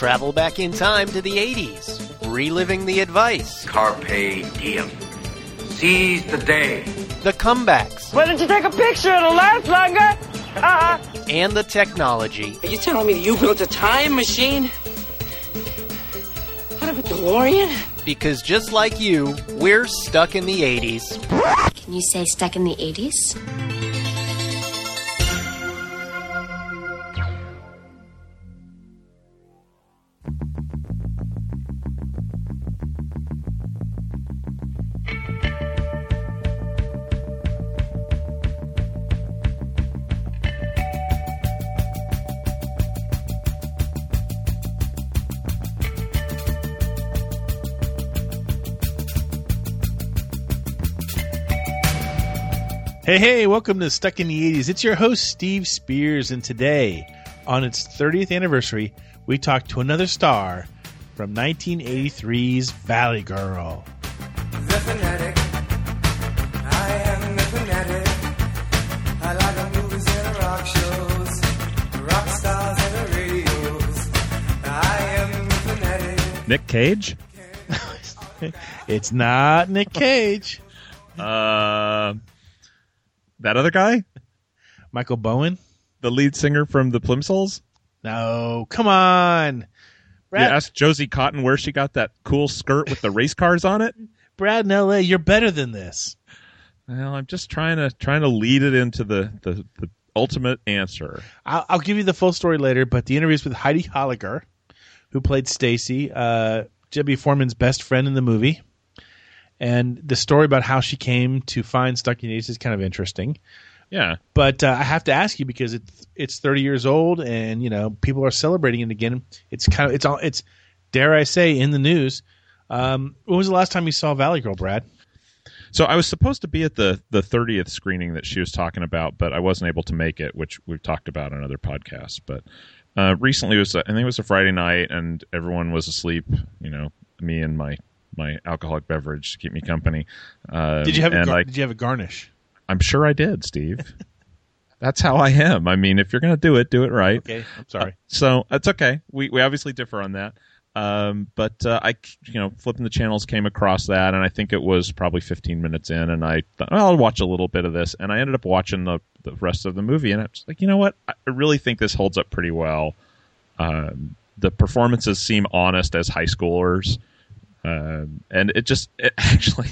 Travel back in time to the 80s, reliving the advice, Carpe diem. Seize the day. the comebacks, Why don't you take a picture? It'll last longer. Uh-uh. and the technology. Are you telling me that you built a time machine? Out of a DeLorean? Because just like you, we're stuck in the 80s. Can you say stuck in the 80s? Hey, hey, welcome to Stuck in the 80s. It's your host, Steve Spears, and today, on its 30th anniversary, we talk to another star from 1983's Valley Girl. The fanatic. I am the fanatic. I like the movies and the rock shows, rock stars and the radios. I am the fanatic. Nick Cage? It's not Nick Cage. Uh, that other guy? Michael Bowen? The lead singer from the Plimsouls? No, come on. You asked Josie Cotton where she got that cool skirt with the race cars on it? Brad in LA, you're better than this. Well, I'm just trying to trying to lead it into the, the, the ultimate answer. I'll, I'll give you the full story later, but the interviews with Heidi Holicker, who played Stacy, uh, Debbie Foreman's best friend in the movie, and the story about how she came to find Stuck in the 80s is kind of interesting. Yeah. But uh, I have to ask you because it's it's 30 years old, and you know people are celebrating it again. It's kind of it's all it's dare I say in the news. Um, when was the last time you saw Valley Girl, Brad? So I was supposed to be at the the 30th screening that she was talking about, but I wasn't able to make it, which we've talked about on other podcasts. But uh, recently was I think it was a Friday night, and everyone was asleep. You know, me and my my alcoholic beverage to keep me company. Um, Did you have a gar- I, did you have a garnish? I'm sure I did, Steve. That's how I am. I mean, if you're going to do it, do it right. Okay, I'm sorry. So it's okay. We we obviously differ on that. Um, but uh, I, you know, flipping the channels came across that, and I think it was probably 15 minutes in, and I thought, well, I'll watch a little bit of this, and I ended up watching the the rest of the movie, and it's like, you know what, I really think this holds up pretty well. Um, the performances seem honest as high schoolers, um, and it just it actually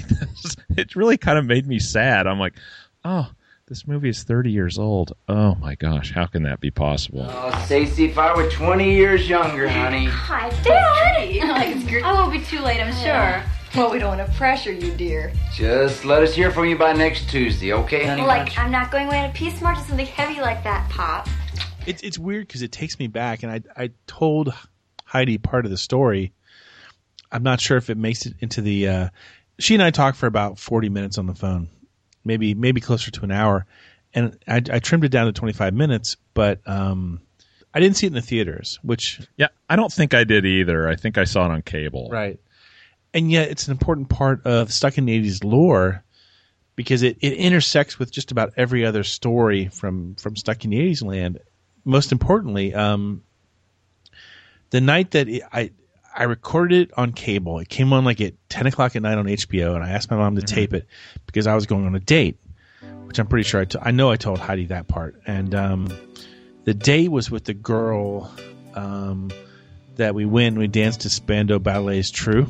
it really kind of made me sad. I'm like, oh, this movie is 30 years old. Oh my gosh, how can that be possible? Oh, Stacy, if I were 20 years younger, honey. Hi, Dad. I won't be too late, I'm sure. Well, we don't want to pressure you, dear. Just let us hear from you by next Tuesday, okay, honey? Like. I'm not going away on a peace march or something heavy like that, Pop. It's it's weird because it takes me back, and I I told Heidi part of the story. I'm not sure if it makes it into the. Uh, she and I talked for about 40 minutes on the phone, maybe maybe closer to an hour, and I, I trimmed it down to 25 minutes, but um, I didn't see it in the theaters, which Yeah, I don't think I did either. I think I saw it on cable. right, and yet it's an important part of Stuck in the 80s lore because it, it intersects with just about every other story from from Stuck in the 80s land. Most importantly, um, the night that it, I I recorded it on cable, it came on like at 10 o'clock at night on HBO, and I asked my mom to tape it because I was going on a date, which I'm pretty sure I to- I know I told Heidi that part, and um, the date was with the girl. Um, that we win, we danced to Spandau Ballet's True.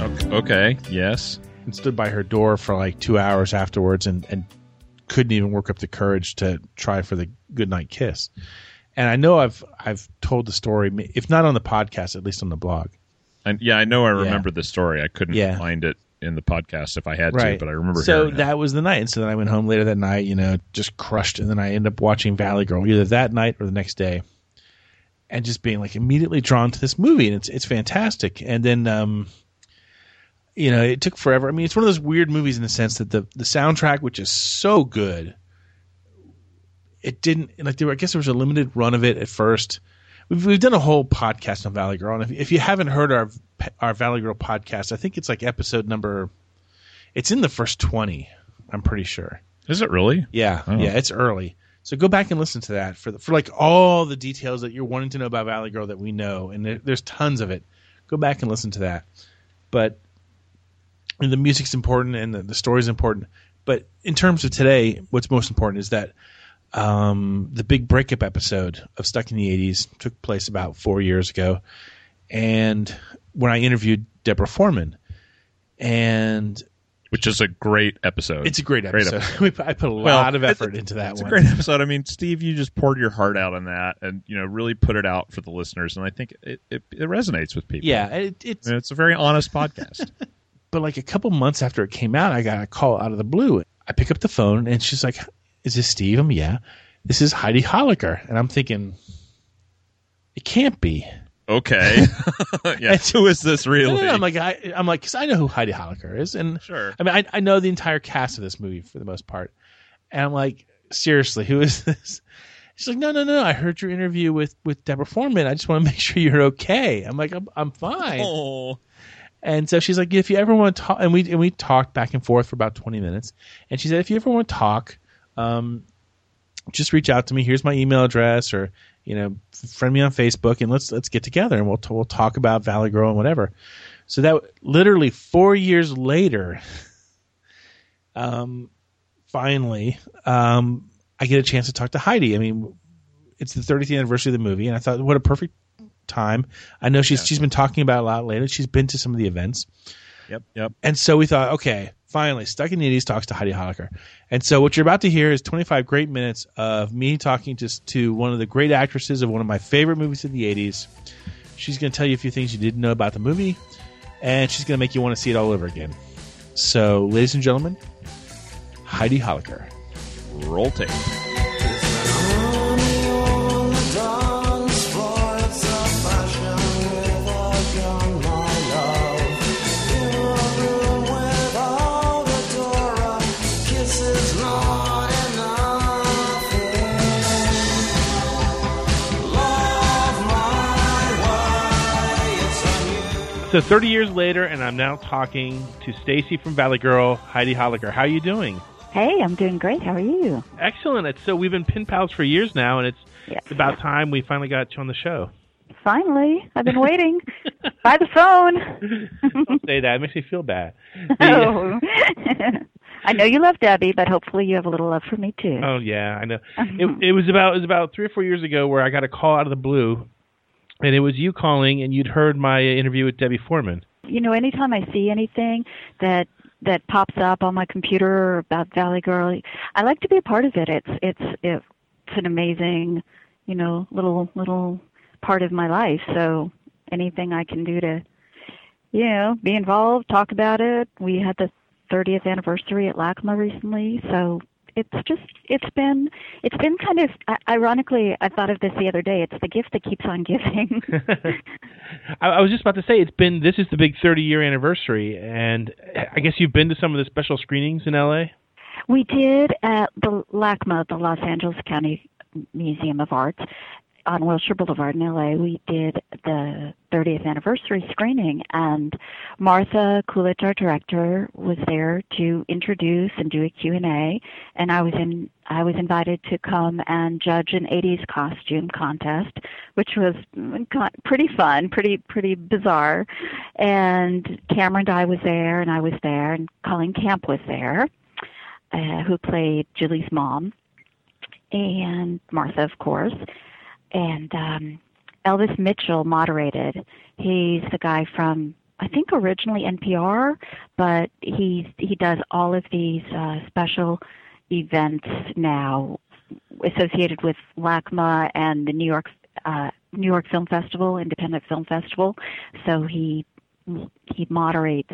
Okay, okay, yes. and stood by her door for like two hours afterwards and, and couldn't even work up the courage to try for the goodnight kiss. And I know I've I've told the story, if not on the podcast, at least on the blog. And yeah, I know I remember the story. I couldn't Yeah. find it in the podcast if I had to, but I remember So hearing it. that was the night. And so then I went home later that night, you know, just crushed. And then I ended up watching Valley Girl either that night or the next day, and just being like immediately drawn to this movie. And it's it's fantastic. And then, um, you know, it took forever. I mean, it's one of those weird movies in the sense that the the soundtrack, which is so good, it didn't like. There, were- I guess there was a limited run of it at first. We've, we've done a whole podcast on Valley Girl, and if, if you haven't heard our our Valley Girl podcast, I think it's like episode number. It's in the first twenty. I'm pretty sure. Is it really? Yeah, Oh. yeah, it's early. So go back and listen to that for the, for like all the details that you're wanting to know about Valley Girl that we know, and there, there's tons of it. Go back and listen to that. But and the music's important and the, the story's important. But in terms of today, what's most important is that um, the big breakup episode of Stuck in the 80s took place about four years ago. And when I interviewed Deborah Foreman, and which is a great episode. it's a great Great episode. We put- I put a Well, lot of it's- effort into that It's one. a great episode. I mean, Steve, you just poured your heart out on that, and you know, really put it out for the listeners, and I think it it, it resonates with people. yeah, it, it's And it's a very honest podcast. but like a couple months after it came out, I got a call out of the blue. I pick up the phone and she's like, "Is this Steve?" I'm yeah. This is Heidi Holicker, and I'm thinking, it can't be. okay, yeah. Who is this really? No, no, I'm like, I, I'm like, because I know who Heidi Holicker is, and Sure. I mean, I, I know the entire cast of this movie for the most part, and I'm like, seriously, who is this? She's like, no, no, no. I heard your interview with with Deborah Foreman. I just want to make sure you're okay. I'm like, I'm, I'm fine. oh, And so she's like, if you ever want to talk, and we and we talked back and forth for about twenty minutes. And she said, if you ever want to talk, um, just reach out to me. Here's my email address, or you know, friend me on Facebook, and let's let's get together and we'll t- we'll talk about Valley Girl and whatever. So that literally four years later, um, finally, um, I get a chance to talk to Heidi. I mean, it's the 30th anniversary of the movie, and I thought, what a perfect time. I know she's she's been talking about it a lot lately. She's been to some of the events. Yep, yep. And so we thought, okay, finally, Stuck in the 80s talks to Heidi Holicker. And so what you're about to hear is 25 great minutes of me talking to, to one of the great actresses of one of my favorite movies of the 80s. She's going to tell you a few things you didn't know about the movie, and she's going to make you want to see it all over again. So, ladies and gentlemen, Heidi Holicker. Roll tape. So 30 years later, and I'm now talking to Stacy from Valley Girl, Heidi Holicker. How are you doing? Hey, I'm doing great. How are you? Excellent. It's, so we've been pen pals for years now, and it's Yes. it's about time we finally got you on the show. Finally, I've been waiting by the phone. Don't say that; it makes me feel bad. Oh. I know you love Debbie, but hopefully you have a little love for me too. Oh yeah, I know. Uh-huh. It, it was about it was about three or four years ago where I got a call out of the blue, and it was you calling, and you'd heard my interview with Debbie Foreman. You know, anytime I see anything that that pops up on my computer about Valley Girl, I like to be a part of it. It's it's it's an amazing, you know, little little part of my life. So anything I can do to, you know, be involved, talk about it. We had the 30th anniversary at LACMA recently, so it's just it's been it's been kind of ironically I thought of this the other day. It's the gift that keeps on giving. I, I was just about to say it's been this is the big 30 year anniversary, and I guess you've been to some of the special screenings in L.A. We did at the LACMA, the Los Angeles County Museum of Arts, on Wilshire Boulevard in LA. We did the 30th anniversary screening, and Martha Coolidge, our director, was there to introduce and do a Q&A, and I was in I was invited to come and judge an 80s costume contest, which was pretty fun, pretty pretty bizarre. And Cameron Dye was there, and I was there, and Colleen Camp was there uh, who played Julie's mom, and Martha, of course, and um, Elvis Mitchell moderated. He's the guy from I think originally NPR, but he's he does all of these uh, special events now associated with LACMA and the New York uh, New York Film Festival, Independent Film Festival. So he he moderates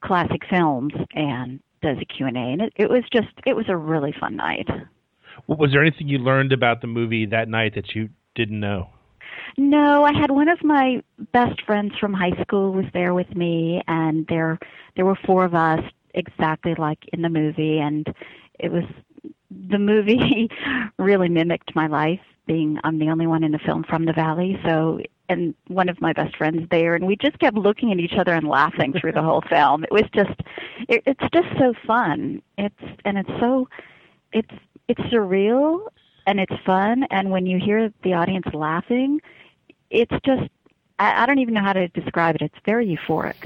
classic films and does a Q&A and it, it was just it was a really fun night. Was there anything you learned about the movie that night that you didn't know? No, I had one of my best friends from high school was there with me and there there were four of us exactly like in the movie and it was the movie really mimicked my life being I'm the only one in the film from the valley so and one of my best friends there and we just kept looking at each other and laughing through the whole film it was just it, it's just so fun it's and it's so it's it's surreal and it's fun and when you hear the audience laughing it's just I, I don't even know how to describe it it's very euphoric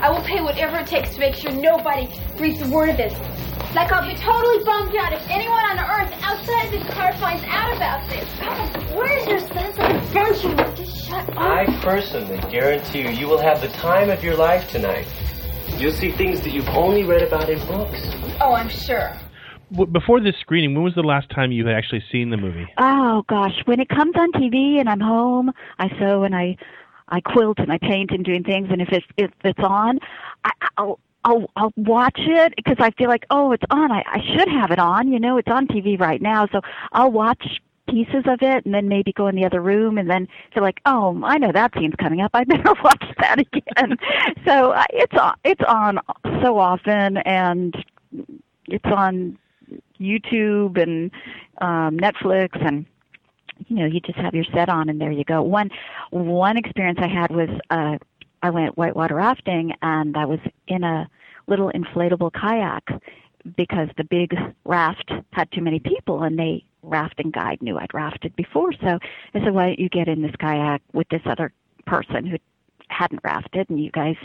I will pay whatever it takes to make sure nobody reads a word of this. Like I'll be totally bummed out if anyone on Earth outside this car finds out about this. God, where's your sense of adventure? Just shut up. I personally guarantee you, you will have the time of your life tonight. You'll see things that you've only read about in books. Oh, I'm sure. Before this screening, when was the last time you had actually seen the movie? Oh gosh, when it comes on TV and I'm home, I sew and I I quilt and I paint and doing things and if it's if it's on, I I'll I'll I'll watch it because I feel like, oh, it's on. I I should have it on, you know, it's on TV right now. So I'll watch pieces of it and then maybe go in the other room and then feel like, oh, I know that scene's coming up. I better watch that again. so uh, it's on it's on so often and it's on YouTube and um Netflix and you know, you just have your set on and there you go. One one experience I had was uh I went whitewater rafting and I was in a little inflatable kayak because the big raft had too many people and they rafting guide knew I'd rafted before. So I said, Why don't you get in this kayak with this other person who hadn't rafted and you guys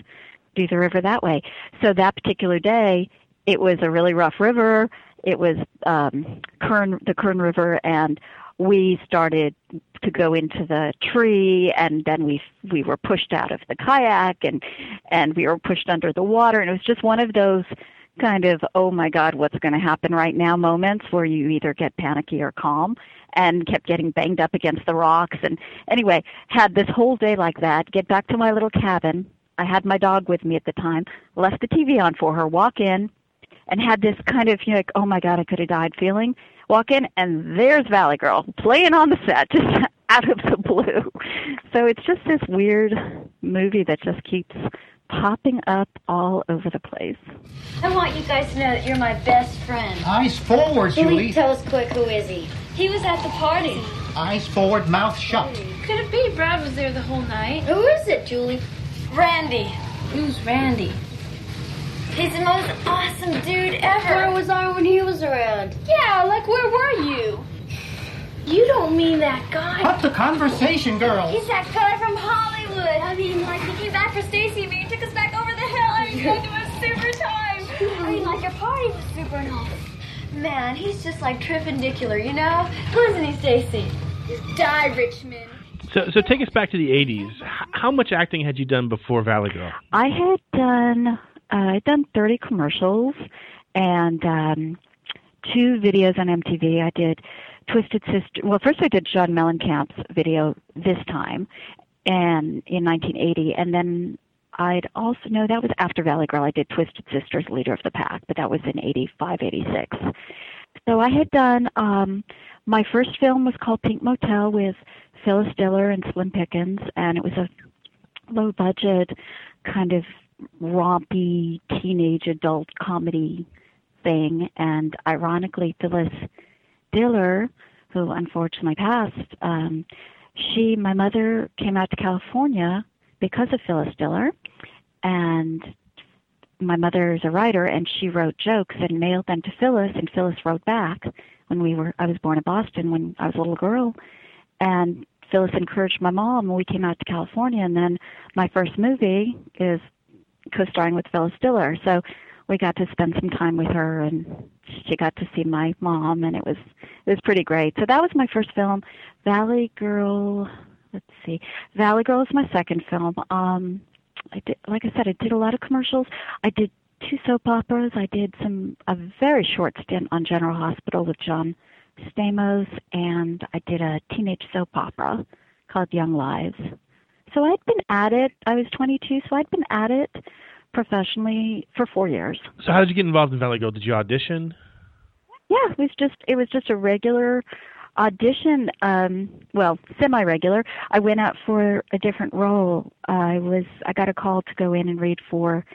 do the river that way. So that particular day it was a really rough river. It was um Kern the Kern River and we started to go into the tree and then we we were pushed out of the kayak and and we were pushed under the water. And it was just one of those kind of oh my god what's going to happen right now moments where you either get panicky or calm and kept getting banged up against the rocks. And anyway had this whole day like that get back to my little cabin. I had my dog with me at the time left the tv on for her walk in and had this kind of you know like oh my god i could have died feeling walk in and there's Valley Girl playing on the set just out of the blue. So it's just this weird movie that just keeps popping up all over the place. I want you guys to know that you're my best friend. Eyes forward, Julie, Julie. tell us quick, who is he? He was at the party. Eyes forward, mouth shut. Could it be Brad was there the whole night? Who is it, Julie? Randy. Who's Randy? He's the most awesome dude ever. Where was I when he was around? Yeah, like where were you? You don't mean that guy. Cut the conversation, girls. He's that guy from Hollywood. I mean, like he came back for Stacy and me and took us back over the hill. I mean, it was super time. I mean, like your party was super nice. Man, he's just like tripendicular, you know? Who isn't he, Stacy? Die, Richmond. So, so take us back to the '80s. How much acting had you done before Valley Girl? I had done uh, I'd done 30 commercials and um, two videos on MTV. I did Twisted Sister. Well, first I did John Mellencamp's video this time, and in 1980, and then I'd also no, that was after Valley Girl. I did Twisted Sisters, Leader of the Pack, but that was in 85, 86. So I had done um, my first film was called Pink Motel with Phyllis Diller and Slim Pickens, and it was a low budget kind of rompy teenage adult comedy thing. And ironically, Phyllis Diller, who unfortunately passed, um, she, my mother came out to California because of Phyllis Diller, and my mother is a writer, and she wrote jokes and mailed them to Phyllis, and Phyllis wrote back when we were. I was born in Boston when I was a little girl, and Phyllis encouraged my mom, and we came out to California, and then my first movie is co-starring with Phyllis Diller. So we got to spend some time with her, and she got to see my mom, and it was it was pretty great. So that was my first film. Valley Girl. Let's see. Valley Girl is my second film. Um, I did, like I said, I did a lot of commercials. I did two soap operas. I did some a very short stint on General Hospital with John Stamos, and I did a teenage soap opera called Young Lives. So I'd been at it. I was 22, so I'd been at it professionally for four years. So how did you get involved in Valley Girl? Did you audition? Yeah, it was just it was just a regular audition. Um, well, semi-regular. I went out for a different role. I was I got a call to go in and read for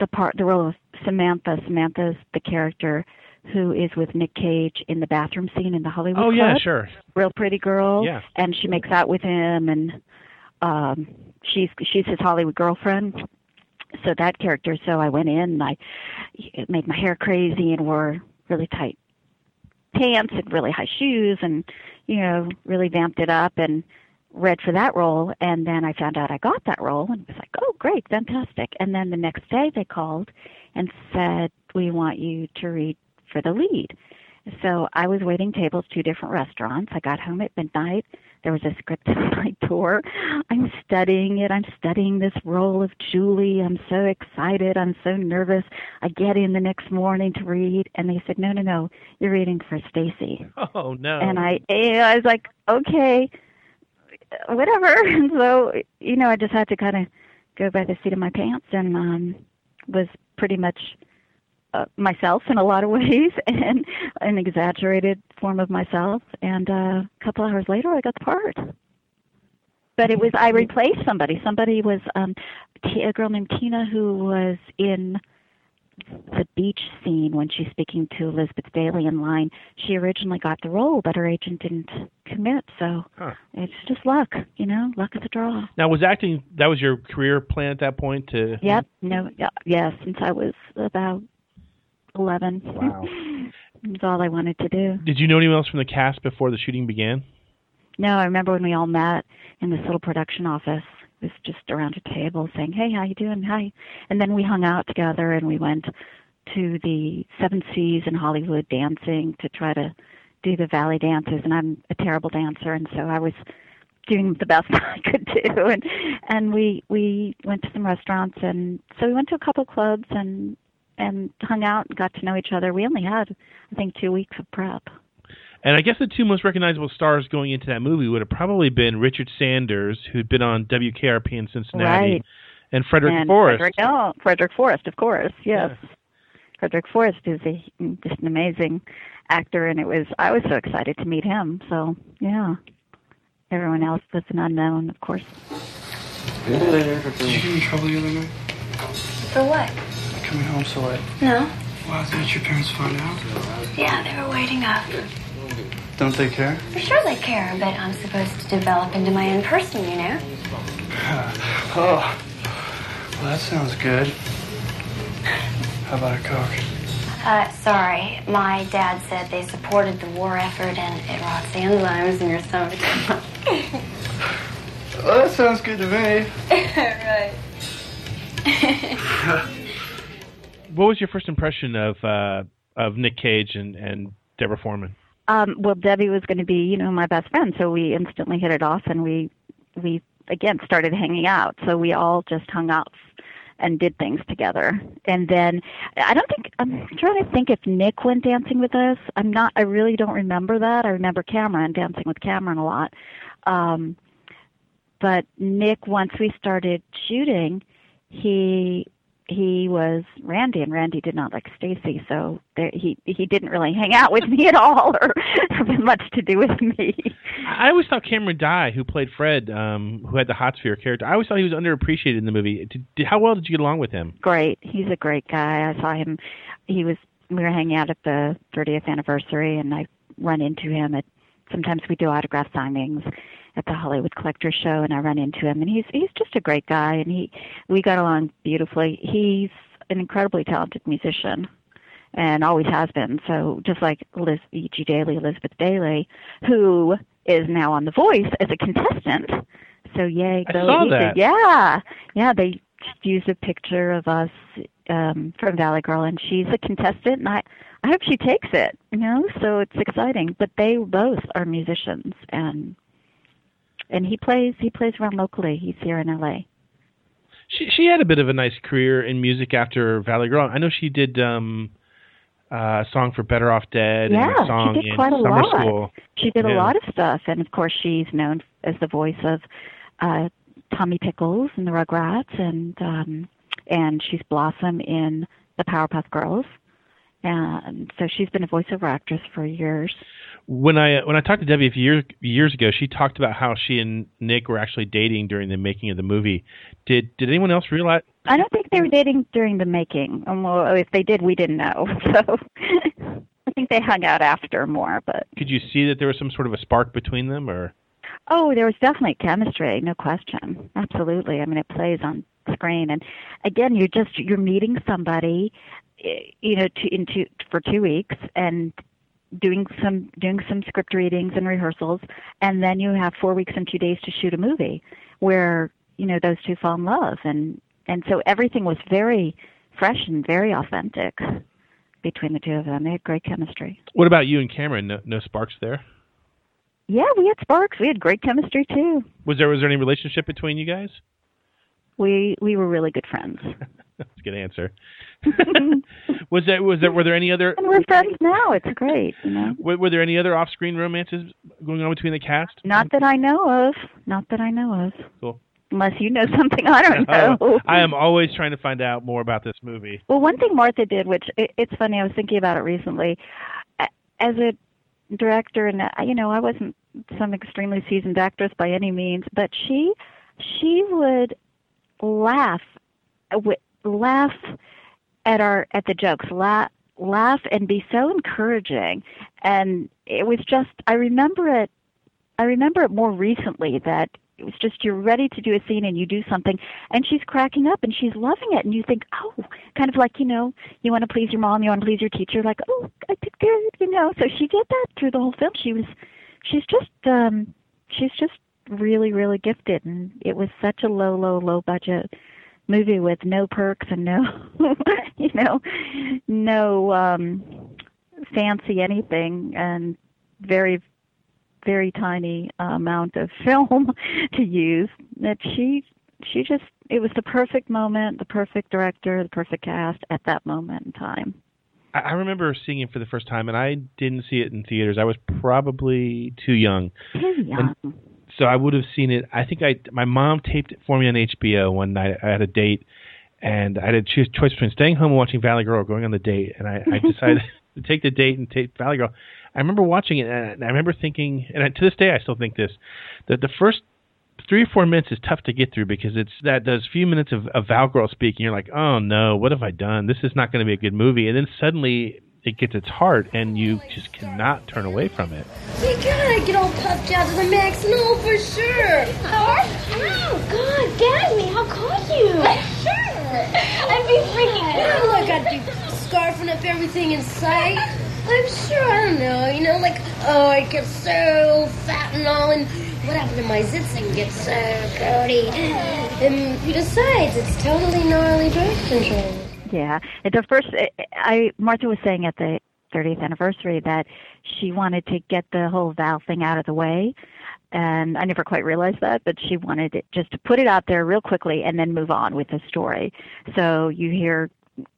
the part the role of Samantha. Samantha's the character who is with Nick Cage in the bathroom scene in the Hollywood Oh yeah, sure. Real pretty girl. Yeah. And she makes out with him and um she's she's his Hollywood girlfriend. So that character, so I went in and I made my hair crazy and wore really tight pants and really high shoes and you know really vamped it up and read for that role and then I found out I got that role and was like, "Oh, great, fantastic." And then the next day they called and said, "We want you to read for the lead." So I was waiting tables two different restaurants. I got home at midnight. There was a script on my door. I'm studying it. I'm studying this role of Julie. I'm so excited. I'm so nervous. I get in the next morning to read and they said, "No, no, no. You're reading for Stacy." Oh no! And I, eh, I was like, "Okay, whatever." And so, you know, I just had to kind of go by the seat of my pants and um was pretty much uh, myself in a lot of ways and an exaggerated form of myself and uh, a couple hours later I got the part but it was I replaced somebody somebody was um T- a girl named Tina who was in the beach scene when she's speaking to Elizabeth Daly in line she originally got the role but her agent didn't commit so Huh. it's just luck you know luck of the draw Now, was acting that was your career plan at that point? To Yep. No. Yeah, yes. Since I was about eleven. Wow. That's all I wanted to do. Did you know anyone else from the cast before the shooting began? No, I remember when we all met in this little production office. It was just around a table saying, "Hey, how you doing? Hi," and then we hung out together and we went to the Seven Seas in Hollywood dancing to try to do the valley dances. And I'm a terrible dancer, and so I was doing the best I could do. And and we we went to some restaurants, and so we went to a couple clubs and and hung out and got to know each other. We only had, I think, two weeks of prep. And I guess the two most recognizable stars going into that movie would have probably been Richard Sanders, who'd been on WKRP in Cincinnati, Right. and Frederick and Forrest. Frederick, oh, Frederick Forrest, of course. Yes. Frederick Forrest is a, just an amazing actor, and it was I was so excited to meet him. So yeah, everyone else was an unknown, of course. Did you get in trouble the other night? For what? Coming home so late. No. Wow, did your parents find out? Yeah, they were waiting up. Don't they care? For sure they care, but I'm supposed to develop into my own person, you know? Oh, well, that sounds good. How about a Coke? Uh, sorry. My dad said they supported the war effort and it rots the enzymes in your stomach. Well, that sounds good to me. right. What was your first impression of uh, of Nick Cage and, and Deborah Foreman? Um, well, Debbie was going to be, you know, my best friend, so we instantly hit it off, and we we again started hanging out. So we all just hung out and did things together. And then I don't think I'm trying to think if Nick went dancing with us. I'm not. I really don't remember that. I remember Cameron dancing with Cameron a lot. Um, but Nick, once we started shooting, he he was Randy, and Randy did not like Stacy, so there, he he didn't really hang out with me at all, or have much to do with me. I always thought Cameron Dye, who played Fred, um, who had the Hot Sphere character, I always thought he was underappreciated in the movie. Did, did, how well did you get along with him? Great, he's a great guy. I saw him. He was we were hanging out at the 30th anniversary, and I run into him at. Sometimes we do autograph signings at the Hollywood Collector Show, and I run into him, and he's he's just a great guy, and he we got along beautifully. He's an incredibly talented musician, and always has been. So just like Liz, E.G. Daly, Elizabeth Daly, who is now on The Voice as a contestant. So yay, I saw that. Yeah, yeah. They just used a picture of us um, from Valley Girl, and she's a contestant, and I I hope she takes it. You know, so it's exciting. But they both are musicians, and and he plays he plays around locally. He's here in L.A. She she had a bit of a nice career in music after Valley Girl. I know she did um, uh, a song for Better Off Dead and Yeah, a song she did in quite a Summer lot. School. She did a lot of stuff, and of course, she's known as the voice of uh, Tommy Pickles in the Rugrats, and um, and she's Blossom in the Powerpuff Girls, and so she's been a voiceover actress for years. When I when I talked to Debbie a few years years ago, she talked about how she and Nick were actually dating during the making of the movie. Did did anyone else realize? I don't think they were dating during the making. Um, well, if they did, we didn't know. So I think they hung out after more, but Could you see that there was some sort of a spark between them, or Oh, there was definitely chemistry, no question. Absolutely. I mean, it plays on screen, and again, you're just you're meeting somebody, eh, you know, to, in two, for two weeks, and doing some doing some script readings and rehearsals, and then you have four weeks and two days to shoot a movie where you know those two fall in love, and and so everything was very fresh and very authentic between the two of them. They had great chemistry. What about you and Cameron? No, no sparks there. Yeah, we had sparks. We had great chemistry too. Was there was there any relationship between you guys? We we were really good friends. That's a good answer. was that was there were there any other And we're friends now. It's great, you know. were, were there any other off-screen romances going on between the cast? Not that I know of. Not that I know of. Cool. Unless you know something I don't know. Oh, I am always trying to find out more about this movie. Well, one thing Martha did, which it, it's funny, I was thinking about it recently. As a director, and uh, you know, I wasn't some extremely seasoned actress by any means, but she she would laugh, w- laugh at our at the jokes, laugh laugh and be so encouraging, and it was just I remember it. I remember it more recently that it was just you're ready to do a scene and you do something and she's cracking up and she's loving it. And you think oh kind of like you know you want to please your mom you want to please your teacher like oh i did good you know. So she did that through the whole film. She was she's just um she's just really really gifted and it was such a low low low budget movie with no perks and no you know no um fancy anything and very very tiny uh, amount of film to use that she she just it was the perfect moment the perfect director the perfect cast at that moment in time I, I remember seeing it for the first time, and I didn't see it in theaters. I was probably too young. Too young. So I would have seen it. I think I my mom taped it for me on HBO one night. I had a date, and I had a choose choice between staying home and watching Valley Girl or going on the date. And I, I decided to take the date and tape Valley Girl. I remember watching it, and I remember thinking, and I, to this day I still think this, that the first three or four minutes is tough to get through because it's that those few minutes of, of Val Girl speaking. You're like, oh no, what have I done? This is not going to be a good movie. And then suddenly it gets its heart, and you just cannot turn away from it. We gotta get all puffed out to the max, no, for sure. How? Oh, God, gag me. How could you? Sure. I'd be freaking out. Look, I'd be scarfing up everything in sight. I'm sure, I don't know, you know, like, oh, I get so fat and all, and what happened to my zits? and can get so grody. And besides, it's totally gnarly birth control. Yeah, at the first, I Martha was saying at the 30th anniversary that she wanted to get the whole Val thing out of the way, and I never quite realized that, but she wanted it just to put it out there real quickly and then move on with the story. So you hear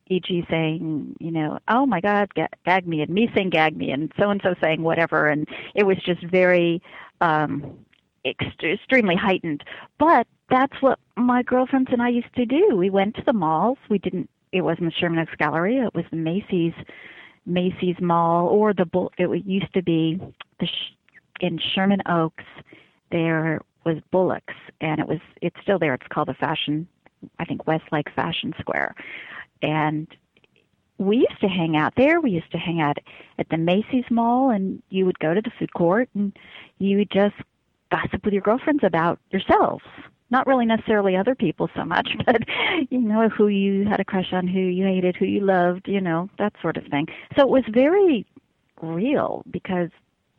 E.G. saying, you know, oh my God, ga- gag me, and me saying gag me, and so and so saying whatever, and it was just very um, ext- extremely heightened. But that's what my girlfriends and I used to do. We went to the malls. We didn't. It wasn't the Sherman Oaks Galleria. It was the Macy's Macy's Mall or the Bull. It used to be the in Sherman Oaks. There was Bullock's, and it was it's still there. It's called the Fashion, I think Westlake Fashion Square, and we used to hang out there. We used to hang out at the Macy's Mall, and you would go to the food court and you would just gossip with your girlfriends about yourselves. Not really necessarily other people so much, but you know who you had a crush on, who you hated, who you loved, you know that sort of thing. So it was very real because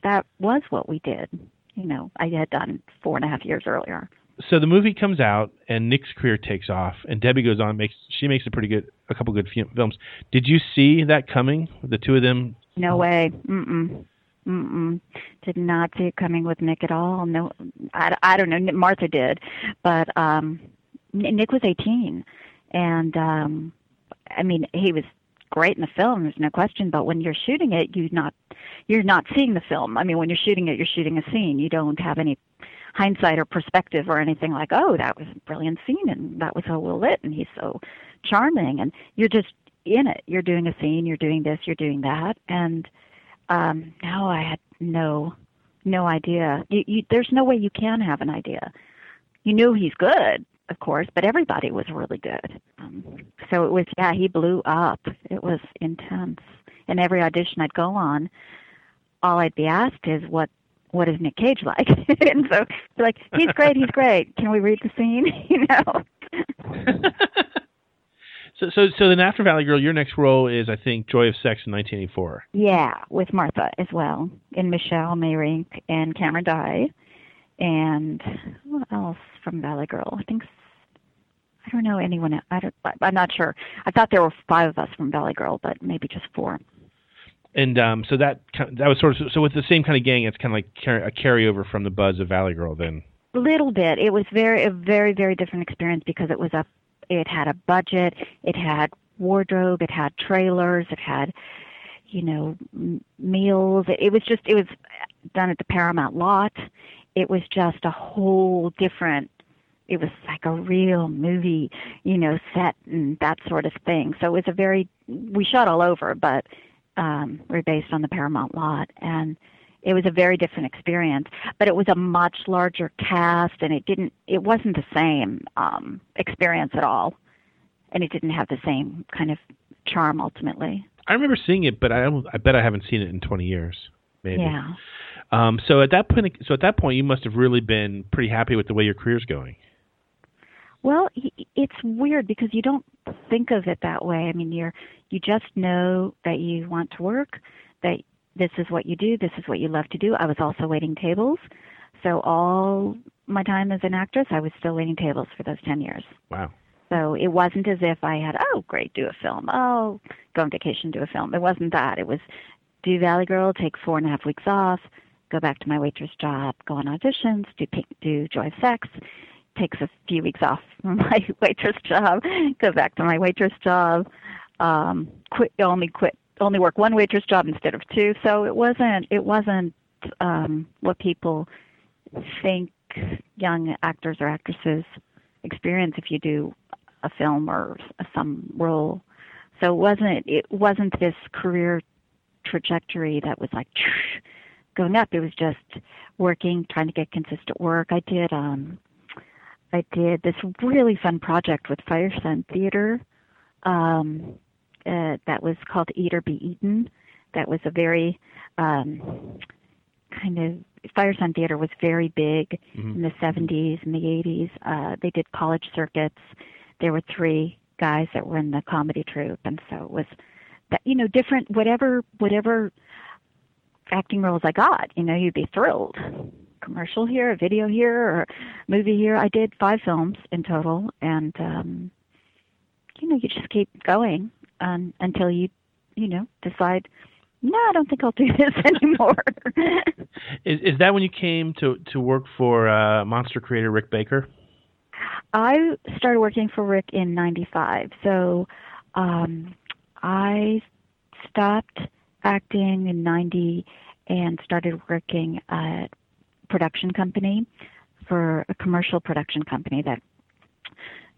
that was what we did. You know, I had done four and a half years earlier. So the movie comes out, and Nick's career takes off, and Debbie goes on makes she makes a pretty good a couple good fi- films. Did you see that coming? The two of them. No way. Mm-mm. Mm-mm. Did not see it coming with Nick at all. No, I, I don't know. Martha did, but um, Nick was 18, and um, I mean he was great in the film. There's no question. But when you're shooting it, you not you're not seeing the film. I mean, when you're shooting it, you're shooting a scene. You don't have any hindsight or perspective or anything like, oh, that was a brilliant scene and that was so well lit and he's so charming and you're just in it. You're doing a scene, you're doing this, you're doing that, and um, no, I had no no idea. You, you, there's no way you can have an idea. You knew he's good, of course, but everybody was really good. Um, so it was, yeah, he blew up. It was intense. And every audition I'd go on, all I'd be asked is, "What what is Nick Cage like?" and so like, "He's great, he's great. Can we read the scene?" you know. So, so, so then after Valley Girl, your next role is, I think, Joy of Sex in 1984. Yeah, with Martha as well, and Michelle Meyrink and Cameron Dye, and what else from Valley Girl? I think I don't know anyone. I don't. I'm not sure. I thought there were five of us from Valley Girl, but maybe just four. And um, so that kind that was sort of so with the same kind of gang. It's kind of like a carryover from the buzz of Valley Girl. Then A little bit. It was very a very very different experience because it was a. It had a budget. It had wardrobe. It had trailers. It had, you know, m- meals. It, it was just. It was done at the Paramount lot. It was just a whole different. It was like a real movie, you know, set and that sort of thing. So it was a very. We shot all over, but um, we're based on the Paramount lot, and it was a very different experience. But it was a much larger cast, and it didn't. It wasn't the same um, experience at all, and it didn't have the same kind of charm ultimately. I remember seeing it, but I I bet I haven't seen it in 20 years. Maybe. Yeah. Um, so at that point, so at that point, you must have really been pretty happy with the way your career's going. Well, it's weird because you don't think of it that way. I mean, you're you just know that you want to work, that this is what you do, this is what you love to do. I was also waiting tables, so all my time as an actress, I was still waiting tables for those ten years. Wow. So it wasn't as if I had, oh, great, do a film. Oh, go on vacation, do a film. It wasn't that. It was do Valley Girl, take four and a half weeks off, go back to my waitress job, go on auditions, do do Joy of Sex, takes a few weeks off from my waitress job, go back to my waitress job, um, quit only quit only work one waitress job instead of two. So it wasn't it wasn't um, what people think young actors or actresses experience if you do a film or some role. So it wasn't it wasn't this career trajectory that was like going up. It was just working, trying to get consistent work. I did um I did this really fun project with Firesign Theater um uh, that was called Eat or Be Eaten. That was a very um kind of Firesign Theater was very big in the 70s and the 80s. Uh, they did college circuits. There were three guys that were in the comedy troupe, and so it was that you know different whatever whatever acting roles I got. You know, you'd be thrilled. Commercial here, a video here, or movie here. I did five films in total, and um, you know, you just keep going um, until you you know decide. No, I don't think I'll do this anymore. Is, is that when you came to to work for uh, monster creator Rick Baker? I started working for Rick in '95, so um, I stopped acting in '90 and started working at production company for a commercial production company that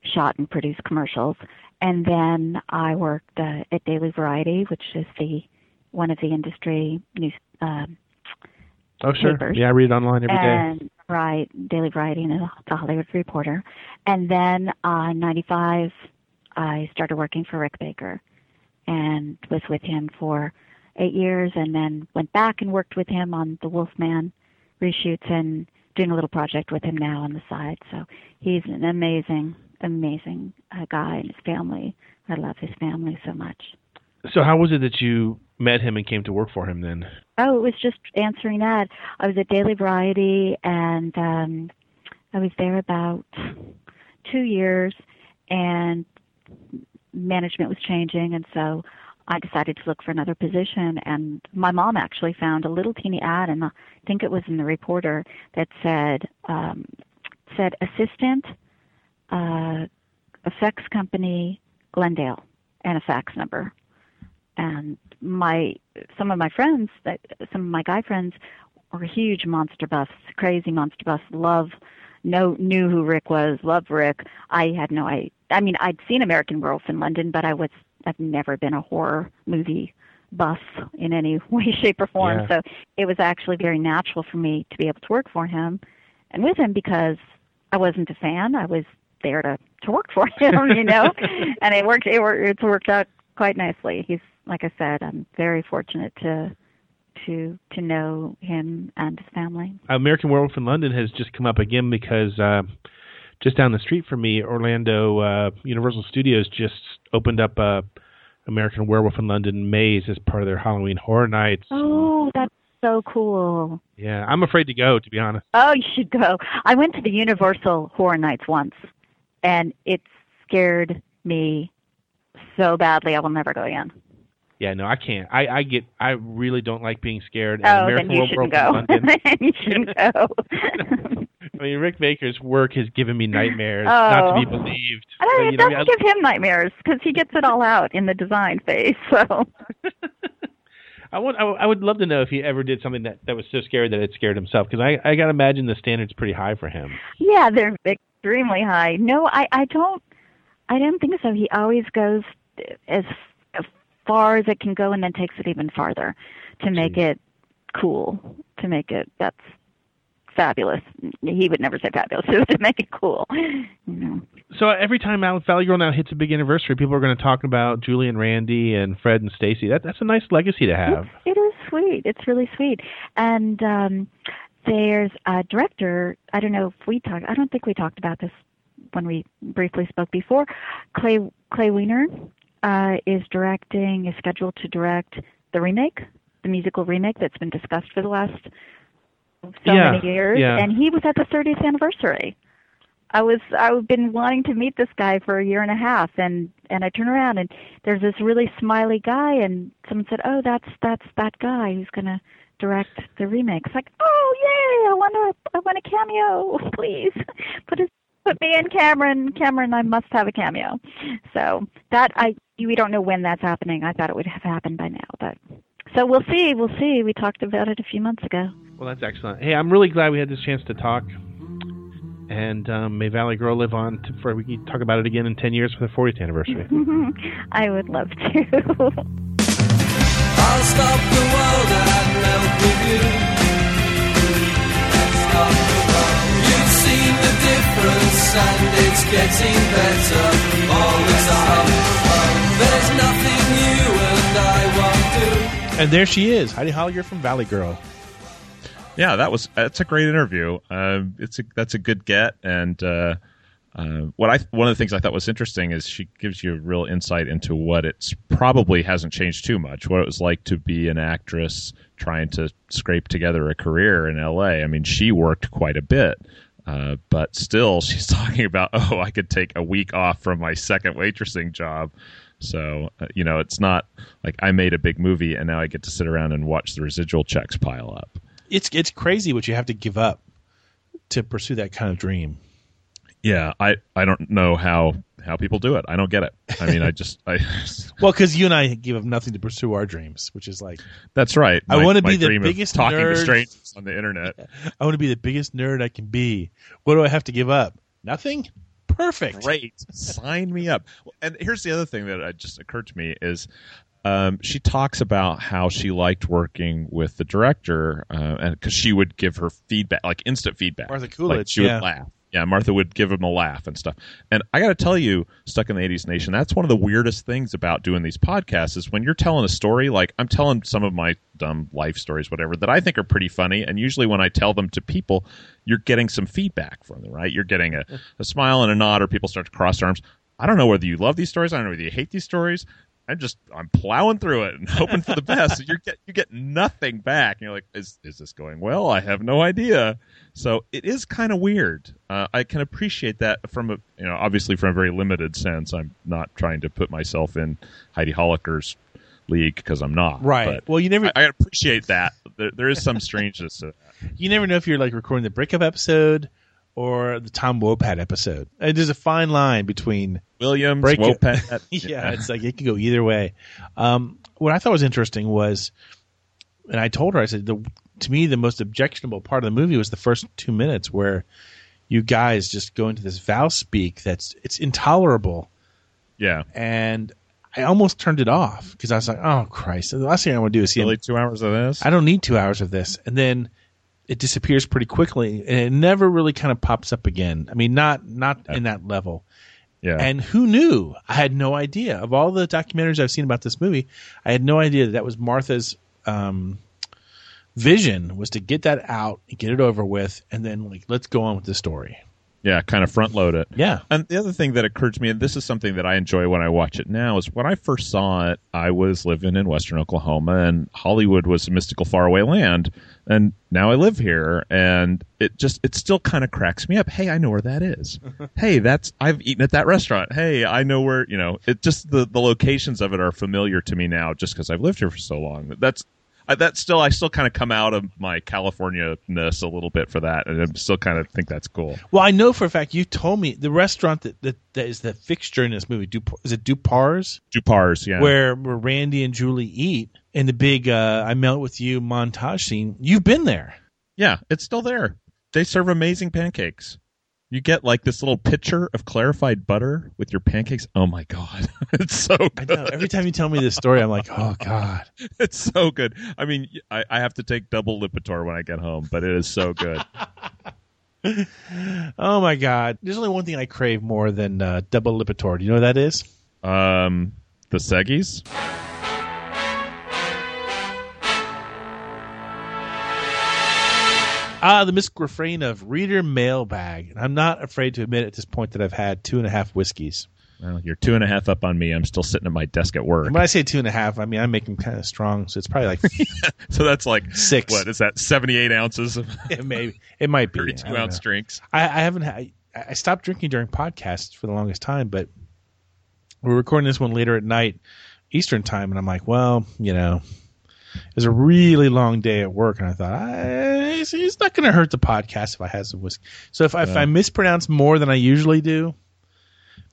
shot and produced commercials. And then I worked uh, at Daily Variety, which is the one of the industry news um, Oh, sure. papers. Yeah, I read it online every day. and right daily variety and the hollywood reporter and then uh in ninety five i started working for rick baker and was with him for eight years and then went back and worked with him on the wolfman reshoots and doing a little project with him now on the side so he's an amazing amazing uh, guy and his family i love his family so much So how was it that you met him and came to work for him then? Oh, it was just answering that. I was at Daily Variety and um I was there about two years and management was changing and so I decided to look for another position and my mom actually found a little teeny ad and I think it was in the reporter that said um said assistant uh effects company Glendale and a fax number. And my some of my friends that some of my guy friends were huge monster buffs crazy monster buffs love know knew who rick was loved rick. I had no i i mean i'd seen american werewolf in london but i was i've never been a horror movie buff in any way shape or form. Yeah. so it was actually very natural for me to be able to work for him and with him because i wasn't a fan. I was there to to work for him you know and it worked it worked it's worked out quite nicely he's like i said i'm very fortunate to to to know him and his family American Werewolf in London has just come up again because uh, just down the street from me, Orlando uh, Universal Studios just opened up a American Werewolf in London maze as part of their Halloween Horror Nights. Oh, that's so cool. Yeah, I'm afraid to go, to be honest. Oh, you should go. I went to the Universal Horror Nights once, and it scared me so badly. I will never go again. Yeah, no, I can't. I, I get. I really don't like being scared. And oh, American then you shouldn't go. Then you shouldn't go. I mean, Rick Baker's work has given me nightmares, oh. not to be Oh. believed. I don't, you it know, doesn't I- give him nightmares because he gets it all out in the design phase. So I want. I, I would love to know if he ever did something that that was so scary that it scared himself. Because I I gotta imagine the standard's pretty high for him. yeah, they're extremely high. No, I I don't. I don't think so. He always goes as as far as it can go, and then takes it even farther to make it cool. To make it that's fabulous. He would never say fabulous. to make it cool. You know. So every time Alex Valley Girl now hits a big anniversary, people are going to talk about Julie and Randy and Fred and Stacy. That that's a nice legacy to have. It is sweet. It's really sweet. And um there's a director, I don't know if we talked I don't think we talked about this when we briefly spoke before. Clay Clay Weiner uh is directing is scheduled to direct the remake, the musical remake that's been discussed for the last so Yeah, many years. yeah. And he was at the thirtieth anniversary. I was I've been wanting to meet this guy for a year and a half and and I turn around and there's this really smiley guy and someone said, "Oh, that's that's that guy who's going to direct the remake." Like, "Oh, yay! I want a I want a cameo, please. Put his put me in Cameron. Cameron, I must have a cameo." So, that I we don't know when that's happening. I thought it would have happened by now, but so we'll see. We'll see. We talked about it a few months ago. Well, that's excellent. Hey, I'm really glad we had this chance to talk. And um, may Valley Girl live on to, for we can talk about it again in 10 years for the 40th anniversary. I would love to. and melt with you. Stop the world. You've seen the difference and it's getting better all the time. There's nothing you and I won't do. And there she is, Heidi Holicker from Valley Girl. Yeah, that was that's a great interview. Um, it's a that's a good get, and uh, uh, what I one of the things I thought was interesting is she gives you a real insight into what it's probably hasn't changed too much. What it was like to be an actress trying to scrape together a career in L.A. I mean, she worked quite a bit. Uh, but still, she's talking about, oh, I could take a week off from my second waitressing job. So, uh, you know, it's not like I made a big movie and now I get to sit around and watch the residual checks pile up. It's it's crazy what you have to give up to pursue that kind of dream. Yeah, I, I don't know how, how people do it. I don't get it. I mean, I just I Well, because you and I give up nothing to pursue our dreams, which is like that's right. I want to be the biggest talking nerd. to strangers on the internet. I want to be the biggest nerd I can be. What do I have to give up? Nothing. Perfect. Great. Sign me up. And here's the other thing that just occurred to me is um, she talks about how she liked working with the director, uh, and because she would give her feedback, like instant feedback. Martha Like, Coolidge, she yeah. would laugh. Yeah, Martha would give him a laugh and stuff. And I got to tell you, Stuck in the 80s Nation, that's one of the weirdest things about doing these podcasts is when you're telling a story, like I'm telling some of my dumb life stories, whatever, that I think are pretty funny. And usually when I tell them to people, you're getting some feedback from them, right? You're getting a, a smile and a nod, or people start to cross arms. I don't know whether you love these stories. I don't know whether you hate these stories. I'm just I'm plowing through it and hoping for the best. You get you get nothing back. And you're like, is is this going well? I have no idea. So it is kind of weird. Uh, I can appreciate that from a you know obviously from a very limited sense. I'm not trying to put myself in Heidi Holicker's league because I'm not. Right. Well, you never- I, I appreciate that. There, there is some strangeness to that. You never know if you're like recording the breakup episode or the Tom Wopat episode. Uh, There's a fine line between Williams, break Wopat. yeah, it's like it can go either way. Um, what I thought was interesting was, and I told her, I said, the, to me, the most objectionable part of the movie was the first two minutes where you guys just go into this vow speak that's it's intolerable, Yeah. and I almost turned it off because I was like, oh Christ, the last thing I want to do is see him two hours of this. I don't need two hours of this. And then it disappears pretty quickly and it never really kind of pops up again. I mean, not, not in that level. Yeah. And who knew? I had no idea. Of all the documentaries I've seen about this movie, I had no idea that that was Martha's um, vision was to get that out and get it over with, and then like let's go on with the story. Yeah, kind of front load it. Yeah. And the other thing that occurred to me, and this is something that I enjoy when I watch it now, is when I first saw it, I was living in Western Oklahoma, and Hollywood was a mystical, faraway land. And now I live here, and it just it still kind of cracks me up. Hey, I know where that is. hey, that's I've eaten at that restaurant. Hey, I know where you know. It just the the locations of it are familiar to me now, just because I've lived here for so long. That's I, that's still I still kind of come out of my California ness a little bit for that, and I still kind of think that's cool. Well, I know for a fact you told me the restaurant that that, that is the fixture in this movie. Is it Dupar's? Dupar's, yeah. Where where Randy and Julie eat in the big uh, "I Melt with You" montage scene. You've been there. Yeah, it's still there. They serve amazing pancakes. You get like this little pitcher of clarified butter with your pancakes. Oh my god, it's so good. I know. Every time you tell me this story, I'm like, oh god, it's so good. I mean, I, I have to take double Lipitor when I get home, but it is so good. oh my god. There's only one thing I crave more than uh, double Lipitor. Do you know what that is? um, the Seggies. Ah, the mystic refrain of reader mailbag. And I'm not afraid to admit at this point that I've had two and a half whiskeys. Well, you're two and a half up on me. I'm still sitting at my desk at work. And when I say two and a half, I mean I make them kind of strong, so it's probably like so that's like six. What is that? 78 ounces of it may it might be 32 ounce know. drinks. I, I haven't. I stopped drinking during podcasts for the longest time, but we're recording this one later at night, Eastern time, and I'm like, well, you know, it was a really long day at work, and I thought, I, it's, not going to hurt the podcast if I had some whiskey. So if, I if I mispronounce more than I usually do,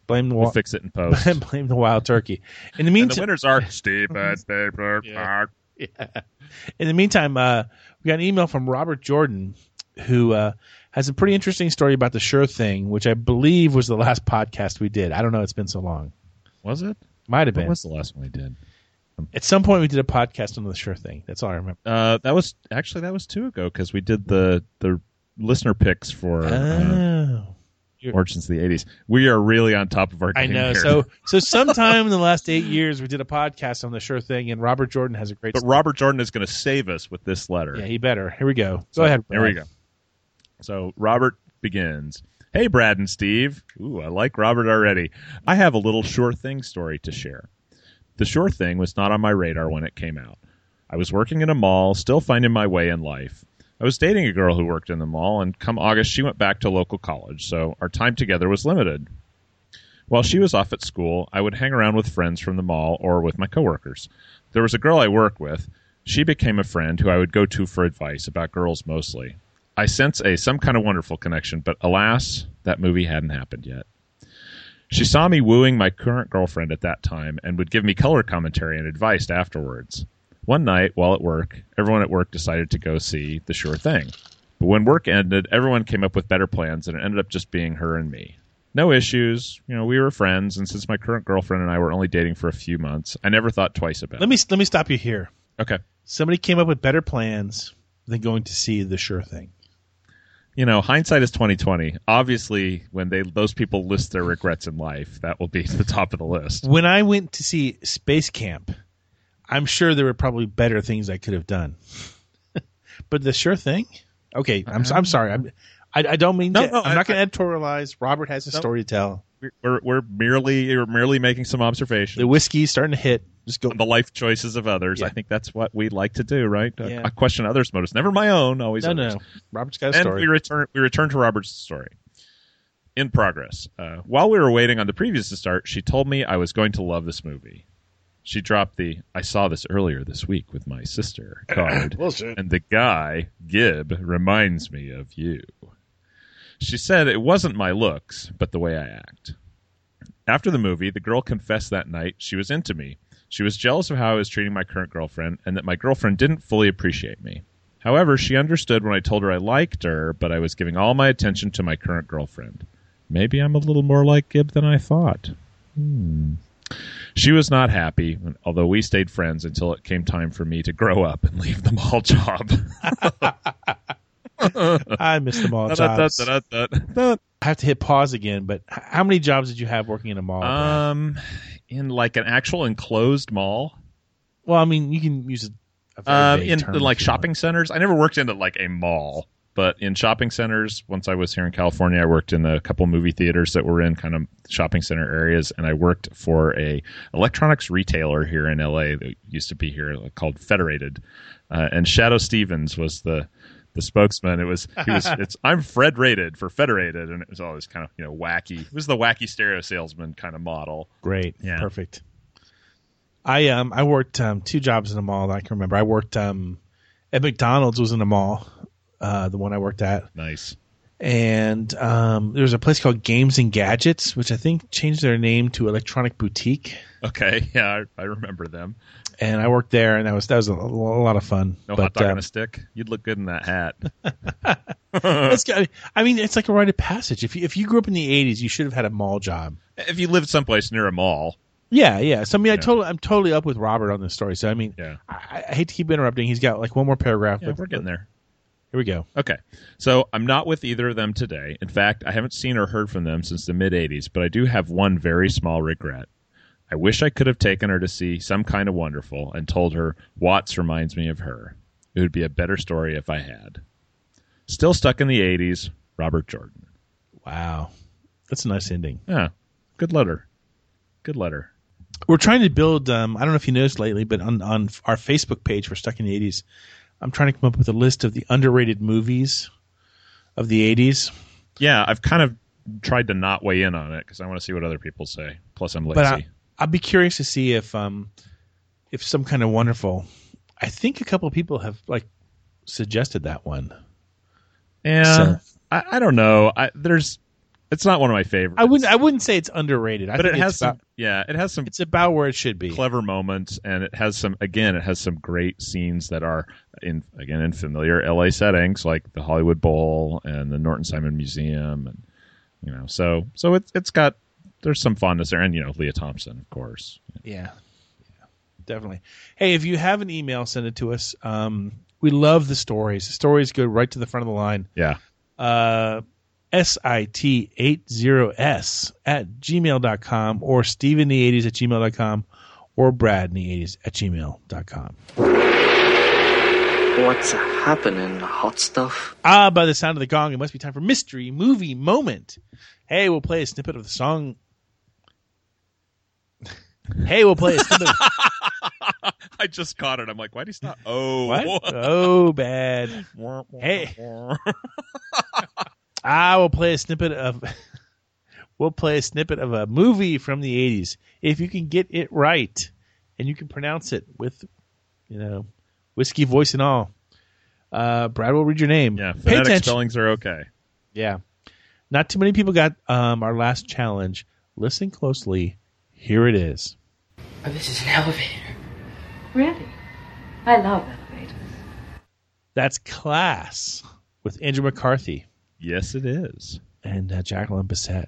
blame the We'll wa- fix it in post. blame the wild turkey. In the and the meantime, winners are Stephen Paper Park. in the meantime, uh, we got an email from Robert Jordan, who uh, has a pretty interesting story about the Sure Thing, which I believe was the last podcast we did. I don't know; it's been so long. Was it? Might have What been. was the last one we did? At some point, we did a podcast on the Sure Thing. That's all I remember. Uh, that was actually that was two ago because we did the the listener picks for uh, Oh. Origins of the '80s. We are really on top of our. I know. here. So, so sometime in the last eight years, we did a podcast on the Sure Thing, and Robert Jordan has a great. but Robert Jordan is going to save us with this letter. yeah, he better. Here we go. Go So, ahead. Here we go. So Robert begins. Hey, Brad and Steve. Ooh, I like Robert already. I have a little sure thing story to share. The sure thing was not on my radar when it came out. I was working in a mall, still finding my way in life. I was dating a girl who worked in the mall, and come August, she went back to local college, so our time together was limited. While she was off at school, I would hang around with friends from the mall or with my coworkers. There was a girl I worked with. She became a friend who I would go to for advice about girls mostly. I sense a some kind of wonderful connection, but alas, that movie hadn't happened yet. She saw me wooing my current girlfriend at that time and would give me color commentary and advice afterwards. One night, while at work, everyone at work decided to go see The Sure Thing. But when work ended, everyone came up with better plans, and it ended up just being her and me. No issues. You know, we were friends, and since my current girlfriend and I were only dating for a few months, I never thought twice about Let it. me let me stop you here. Okay. Somebody came up with better plans than going to see the Sure Thing. You know, hindsight is twenty twenty. Obviously, when they those people list their regrets in life, that will be the top of the list. When I went to see Space Camp, I'm sure there were probably better things I could have done. but the sure thing? Okay, I'm uh-huh. I'm sorry. I'm I, I don't mean No, to, no, I'm I- not going to editorialize. Robert has a No. story to tell. We're we're merely we're merely making some observations. The whiskey's starting to hit. Just go. the life choices of others. Yeah. I think that's what we like to do, right? Uh, Yeah. I question others' motives, never my own. Always No, others. no. Robert's got a and story. we return we return to Robert's story. In progress. Uh, while we were waiting on the previews to start, she told me I was going to love this movie. She dropped the "I saw this earlier this week with my sister" card, Bullshit. and the guy Gib reminds me of you. She said it wasn't my looks, but the way I act. After the movie, the girl confessed that night she was into me. She was jealous of how I was treating my current girlfriend and that my girlfriend didn't fully appreciate me. However, she understood when I told her I liked her, but I was giving all my attention to my current girlfriend. Maybe I'm a little more like Gib than I thought. Hmm. She was not happy, although we stayed friends until it came time for me to grow up and leave the mall job. I missed them all jobs. I have to hit pause again. But how many jobs did you have working in a mall? Um, in like an actual enclosed mall. well, I mean, you can use a, Um, in, in like you want. shopping centers. I never worked in like a mall, but in shopping centers, once I was here in California, I worked in a couple movie theaters that were in kind of shopping center areas, and I worked for a electronics retailer here in LA that used to be here called Federated, uh, and Shadoe Stevens was the the spokesman. It was he was it's I'm Fred rated for Federated, and it was always kind of you know wacky. It was the wacky stereo salesman kind of model. Great. Yeah. Perfect. I um I worked um two jobs in a mall that I can remember. I worked um at McDonald's was in a mall, uh the one I worked at. Nice. And um there was a place called Games and Gadgets, which I think changed their name to Electronic Boutique. Okay, yeah, I, I remember them. And I worked there and that was that was a, a lot of fun. No but, hot dog um, on a stick. You'd look good in that hat. I mean, it's like a rite of passage. If you, if you grew up in the '80s, you should have had a mall job. if you lived someplace near a mall, Yeah, yeah. So I mean, I totally, I'm totally up with Robert on this story. So I mean, Yeah. I, I hate to keep interrupting. He's got like one more paragraph. yeah, but we're getting there. Here we go. Okay. So I'm not with either of them today. In fact, I haven't seen or heard from them since the mid 80s, but I do have one very small regret. I wish I could have taken her to see Some Kind of Wonderful and told her Watts reminds me of her. It would be a better story if I had. Still stuck in the 80s, Robert Jordan. Wow, that's a nice ending. Yeah. Good letter. Good letter. We're trying to build. Um, I don't know if you noticed lately, but on on our Facebook page we're Stuck in the '80s, I'm trying to come up with a list of the underrated movies of the '80s. Yeah, I've kind of tried to not weigh in on it because I want to see what other people say. Plus, I'm lazy. But I, I'd be curious to see if um, if some kind of wonderful. I think a couple of people have like suggested that one. yeah, So- I, I don't know. I, there's, it's not one of my favorites. I wouldn't. I wouldn't say it's underrated. I but think it has it's some. about, yeah, it has some it's about where it should be. clever moments, and it has some. Again, it has some great scenes that are in again in familiar LA settings, like the Hollywood Bowl and the Norton Simon Museum, and you know, so so it's it's got there's some fondness there, and you know, Lea Thompson, of course. Yeah. yeah. Definitely. Hey, if you have an email, send it to us. Um, we love the stories. The stories go right to the front of the line. Yeah. Uh, SIT80S at gmail.com or Steve in the 80s at gmail.com or Brad in the 80s at gmail.com. What's happening, hot stuff? Ah, by the sound of the gong, it must be time for Mystery Movie Moment. Hey, we'll play a snippet of the song. hey, we'll play a snippet. Of- I just caught it. I'm like, why do you stop? Oh, what? Oh, bad. Hey. I will play a snippet of. we'll play a snippet of a movie from the '80s if you can get it right and you can pronounce it with, you know, whiskey voice and all. Uh, Brad will read your name. Yeah, phonetic attention. spellings are okay. Yeah, not too many people got um, our last challenge. Listen closely. Here it is. Oh, this is an elevator. Really? I love elevators. That's Class with Andrew McCarthy Yes, it is. and uh, Jacqueline Bisset.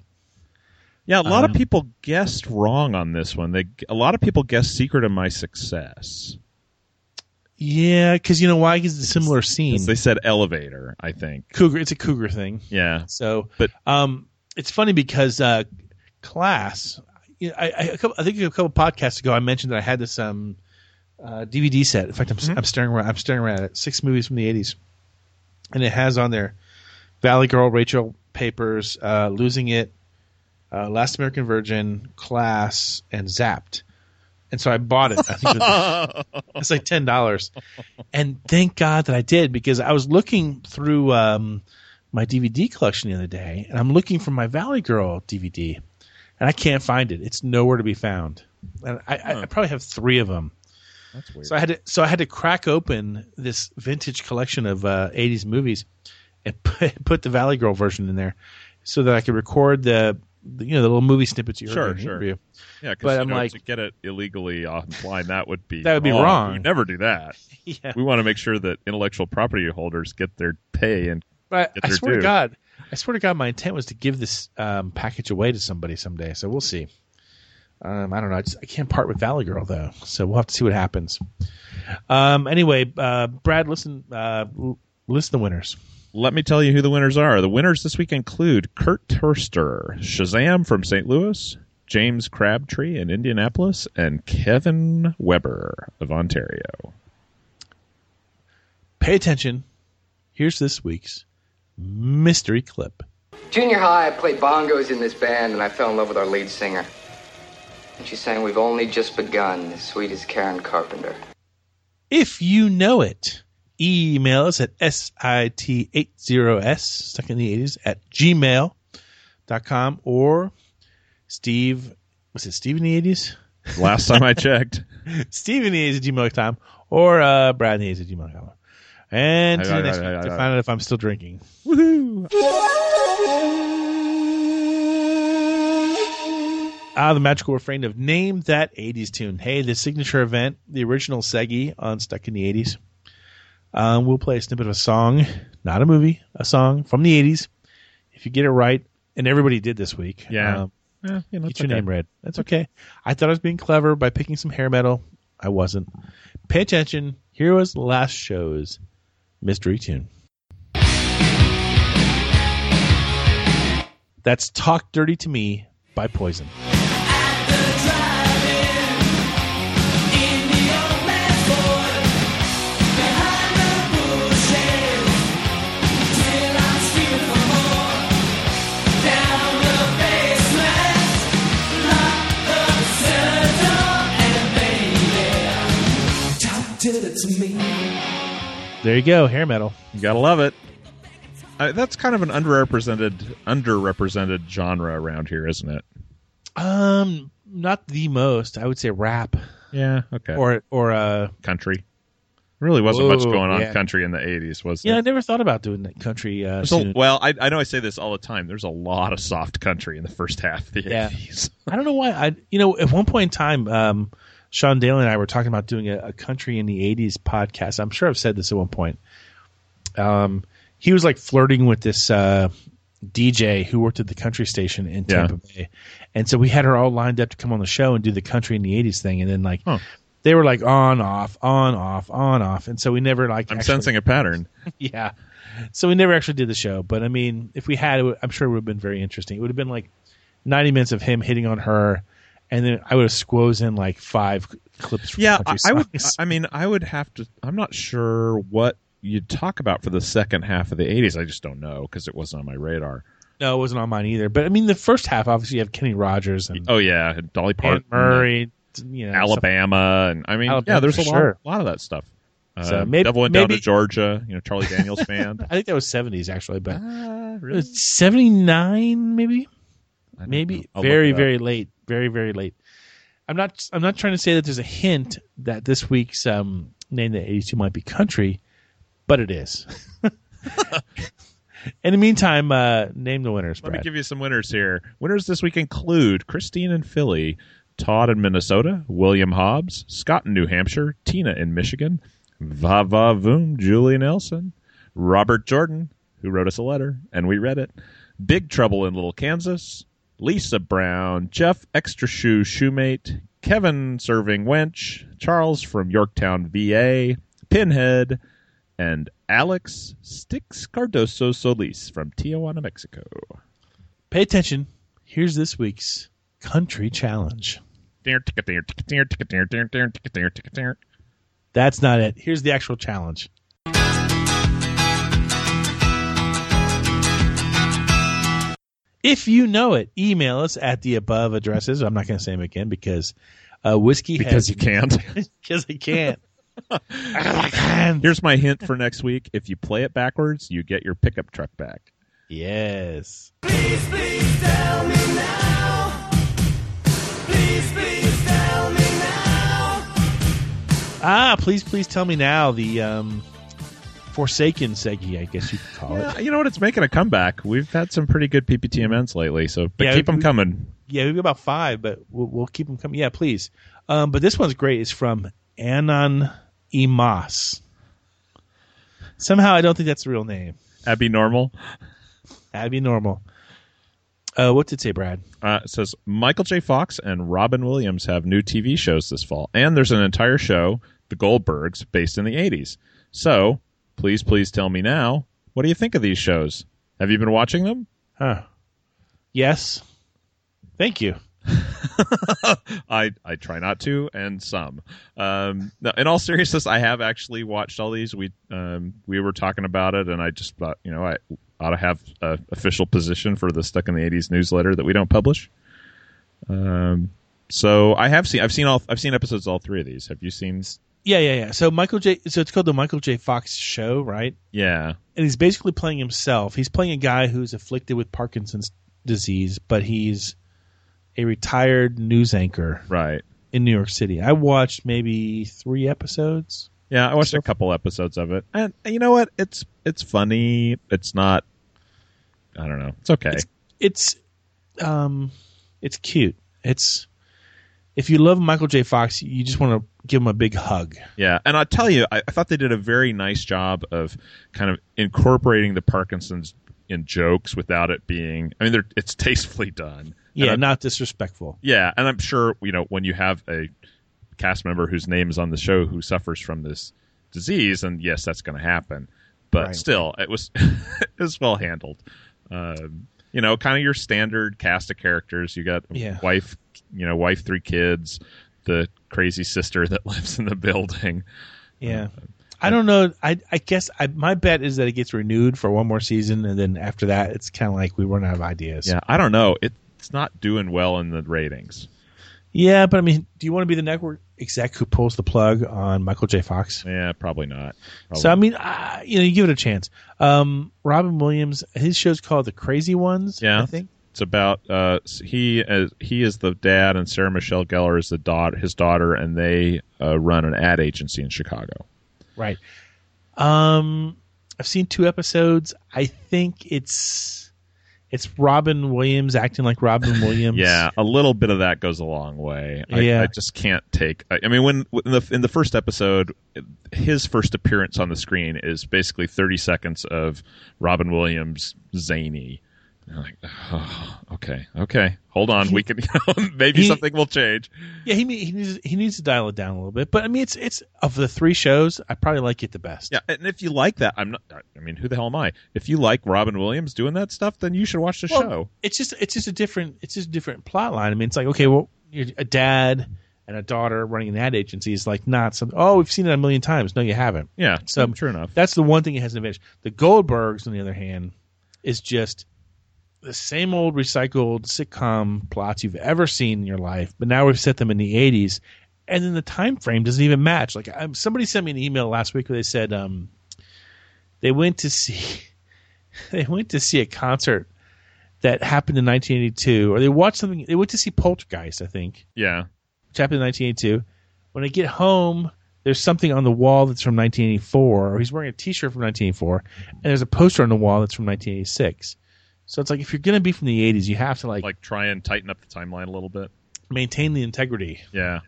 Yeah, a lot Um, of people guessed wrong on this one. They a lot of people guessed "Secret of My Success." Yeah, because you know why? Because it's a similar scene. They said elevator. I think. Cougar. It's a cougar thing. Yeah, So, but um, it's funny because uh, class. You know, I, couple, I think a couple podcasts ago, I mentioned that I had this um, uh, DVD set. In fact, I'm, I'm staring around. I'm staring around at it. Six movies from the '80s, and it has on there Valley Girl, Rachel Papers, uh, Losing It, uh, Last American Virgin, Class, and Zapped. And so I bought it. I think it was, it's like ten dollars, and thank God that I did because I was looking through um, my DVD collection the other day, and I'm looking for my Valley Girl DVD, and I can't find it. It's nowhere to be found. And I, I, I probably have three of them. That's weird. So I had to so I had to crack open this vintage collection of uh, '80s movies and put, put the Valley Girl version in there, so that I could record the, you know the little movie snippets you heard Sure, sure. interview. yeah. But Because I'm know, like- to get it illegally offline, that would be That would be wrong. We never do that. Yeah. We want to make sure that intellectual property holders get their pay and But get I swear due. to God, I swear to God, my intent was to give this um, package away to somebody someday. So we'll see. Um, I don't know. I, just, I can't part with Valley Girl though, so we'll have to see what happens. Um, anyway, uh, Brad, listen, uh, list the winners. Let me tell you who the winners are. The winners this week include Kurt Turster, Shazam from St. Louis, James Crabtree in Indianapolis, and Kevin Weber of Ontario. Pay attention. Here's this week's mystery clip. Junior high, I played bongos in this band, and I fell in love with our lead singer. And she sang We've Only Just Begun, as sweet as Karen Carpenter. If you know it, email us at sit80s, stuck in the 80s, at gmail.com or Steve, was it Steve in the 80s? Last time I checked. Steve in the 80s at gmail.com or uh, Brad in the 80s at gmail.com. And Aye, tune next aye, week to aye. find out if I'm still drinking. Woohoo! Ah, the magical refrain of Name That 80s Tune. Hey, the signature event, the original Seggy on Stuck in the 80s. Um, we'll play a snippet of a song, not a movie, a song from the 80s. If you get it right, and everybody did this week. Yeah. um, Yeah, you know, get your okay. name read. That's okay. I thought I was being clever by picking some hair metal. I wasn't. Pay attention. Here was last show's mystery tune. That's Talk Dirty to Me by Poison. There you go, hair metal. You gotta love it. Uh, that's kind of an underrepresented underrepresented genre around here, isn't it? Um, not the most. I would say rap. Yeah. Okay. Or or uh, country. Really wasn't much going on yeah. country in the '80s, was it? yeah. I never thought about doing that country. Uh, a- well, I, I know I say this all the time. There's a lot of soft country in the first half of the Yeah. I don't know why. I you know at one point in time, um, Sean Daly and I were talking about doing a, a country in the '80s podcast. I'm sure I've said this at one point. Um, he was like flirting with this uh, DJ who worked at the country station in Yeah. Tampa Bay, and so we had her all lined up to come on the show and do the country in the '80s thing, and then like. They were like on off on off on off, and so we never like. I'm actually- sensing a pattern. yeah. So we never actually did the show, but I mean, if we had, would- I'm sure it would have been very interesting. It would have been like 90 minutes of him hitting on her, and then I would have squoze in like five clips. From Yeah, I, I would. I mean, I would have to. I'm not sure what you'd talk about for the second half of the '80s. I just don't know because it wasn't on my radar. No, it wasn't on mine either. But I mean, the first half, obviously, you have Kenny Rogers and Oh yeah, and Dolly Parton, Murray, you know, Alabama, and I mean, Alabama, yeah, there's a lot, sure. lot of that stuff. Uh, So maybe- Devil went down maybe- to Georgia. You know, Charlie Daniels band. I think that was 70s actually, but Ah, it was 79 maybe, maybe very look it up. very late, very very late. I'm not. I'm not trying to say that there's a hint that this week's um, name that 82 might be country, but it is. In the meantime, uh, name the winners. Let me give you some winners here. Winners this week include Christine in Philly, Todd in Minnesota, William Hobbs, Scott in New Hampshire, Tina in Michigan, Va Va Voom, Julie Nelson, Robert Jordan, who wrote us a letter, and we read it, Big Trouble in Little Kansas, Lisa Brown, Jeff Extra Shoe Shoemate, Kevin Serving Wench, Charles from Yorktown, VA, Pinhead, and Alex Stix Cardoso Solis from Tijuana, Mexico. Pay attention. Here's this week's country challenge. That's not it. Here's the actual challenge. If you know it, email us at the above addresses. I'm not going to say them again because uh, whiskey Because has, you can't. because I can't. I can't. Here's my hint for next week. If you play it backwards, you get your pickup truck back. Yes. Ah, please, please tell me now the um, Forsaken Seggy, I guess you could call Yeah, it. you know what? It's making a comeback. We've had some pretty good PPTMNs lately, so but Yeah, keep them coming. Yeah, we've got about five, but we'll, we'll keep them coming. Yeah, please. Um, but this one's great. It's from Anon Imas. Somehow, I don't think that's the real name. Abby Normal. Be normal. Uh, what's it say, Brad? Uh, it says Michael J. Fox and Robin Williams have new TV shows this fall, and there's an entire show, The Goldbergs, based in the 80s. So, please, please tell me now, what do you think of these shows? Have you been watching them? Huh. Yes. Thank you. I I try not to, and some. Um, no, in all seriousness, I have actually watched all these. We um, we were talking about it, and I just thought, you know, I ought to have a official position for the Stuck in the '80s newsletter that we don't publish. Um, so I have seen I've seen all I've seen episodes of all three of these. Have you seen? Yeah, yeah, yeah. So Michael J. So it's called the Michael J. Fox Show, right? Yeah, and he's basically playing himself. He's playing a guy who's afflicted with Parkinson's disease, but he's a retired news anchor, right, in New York City. I watched maybe three episodes. Yeah, I watched a couple episodes of it, and you know what? It's it's funny. It's not. I don't know. It's okay. It's, it's um, it's cute. It's if you love Michael J. Fox, you just want to give him a big hug. Yeah, and I tell you, I, I, thought they did a very nice job of kind of incorporating the Parkinson's in jokes without it being. I mean, it's tastefully done. Yeah, not disrespectful. Yeah, and I'm sure you know when you have a cast member whose name is on the show who suffers from this disease, and yes, that's going to happen. But right. still, it was it was well handled. Um, you know, kind of your standard cast of characters. You got yeah. wife, you know, wife, three kids, the crazy sister that lives in the building. Yeah. Uh, I don't know. I I guess I, my bet is that it gets renewed for one more season, and then after that, it's kind of like we run out of ideas. Yeah, I don't know. It's not doing well in the ratings. Yeah, but I mean, do you want to be the network exec who pulls the plug on Michael J. Fox? Yeah, probably not. Probably. So I mean, uh, you know, you give it a chance. Um, Robin Williams, his show's called The Crazy Ones. Yeah, I think it's about uh, he is he is the dad and Sarah Michelle Gellar is the daughter, his daughter, and they uh, run an ad agency in Chicago. Right. Um, I've seen two episodes. I think it's it's Robin Williams acting like Robin Williams. yeah, a little bit of that goes a long way. I, yeah. I just can't take. I, I mean, when in the in the first episode, his first appearance on the screen is basically thirty seconds of Robin Williams zany. Like, oh, okay, okay, hold on, we can maybe he, something will change. Yeah, he he needs he needs to dial it down a little bit. But I mean, it's it's of the three shows, I probably like it the best. Yeah, and if you like that, I'm not. I mean, who the hell am I? If you like Robin Williams doing that stuff, then you should watch the well, show. It's just it's just a different it's just a different plot line. I mean, it's like okay, well, you're a dad and a daughter running an ad agency is like not something. Oh, we've seen it a million times. No, you haven't. Yeah, so true enough. That's the one thing it has an advantage. The Goldbergs, on the other hand, is just the same old recycled sitcom plots you've ever seen in your life, but now we've set them in the 80s, and then the time frame doesn't even match. Like um, somebody sent me an email last week where they said um, they went to see they went to see a concert that happened in 1982, or they watched something. They went to see Poltergeist, I think. Yeah, which happened in 1982. When I get home, there's something on the wall that's from 1984, or he's wearing a T-shirt from 1984, and there's a poster on the wall that's from 1986. So it's like if you're going to be from the 80s, you have to like like try and tighten up the timeline a little bit, maintain the integrity. Yeah,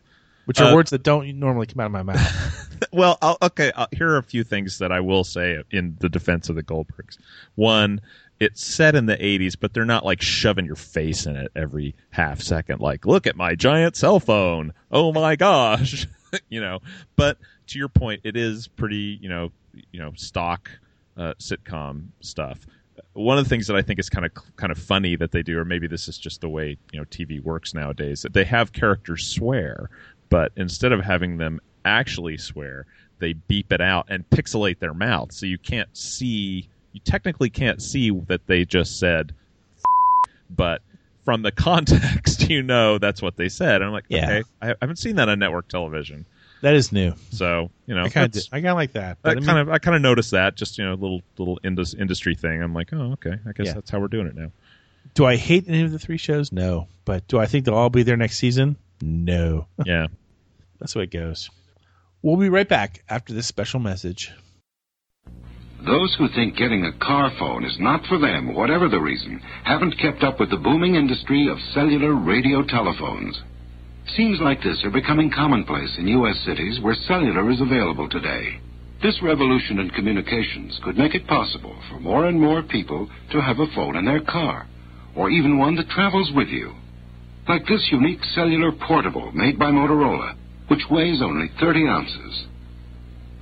which are uh, words that don't normally come out of my mouth. well, I'll, okay, I'll, here are a few things that I will say in the defense of the Goldbergs. One, it's set in the 80s, but they're not like shoving your face in it every half second. Like, look at my giant cell phone. Oh my gosh, you know. But to your point, it is pretty, you know, you know, stock uh, sitcom stuff one of the things that I think is kind of kind of funny that they do, or maybe this is just the way you know TV works nowadays, that they have characters swear, but instead of having them actually swear, they beep it out and pixelate their mouth, so you can't see. You technically can't see that they just said, but from the context, you know that's what they said. And I'm like, yeah. okay, I haven't seen that on network television. That is new. So you know, I kind of I kind of like that. I, I kind of I kind of noticed that just you know little little indus, industry thing. I'm like, oh okay, I guess yeah. that's how we're doing it now. Do I hate any of the three shows? No, but do I think they'll all be there next season? No. Yeah, that's the way it goes. We'll be right back after this special message. Those who think getting a car phone is not for them, whatever the reason, haven't kept up with the booming industry of cellular radio telephones. Scenes like this are becoming commonplace in U.S. cities where cellular is available today. This revolution in communications could make it possible for more and more people to have a phone in their car, or even one that travels with you. Like this unique cellular portable made by Motorola, which weighs only 30 ounces.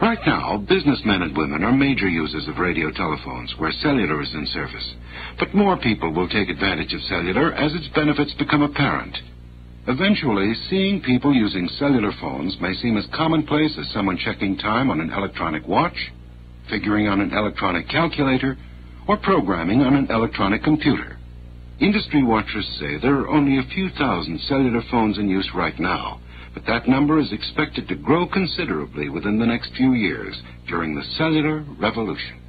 Right now, businessmen and women are major users of radio telephones where cellular is in service. But more people will take advantage of cellular as its benefits become apparent. Eventually, seeing people using cellular phones may seem as commonplace as someone checking time on an electronic watch, figuring on an electronic calculator, or programming on an electronic computer. Industry watchers say there are only a few thousand cellular phones in use right now, but that number is expected to grow considerably within the next few years during the cellular revolution.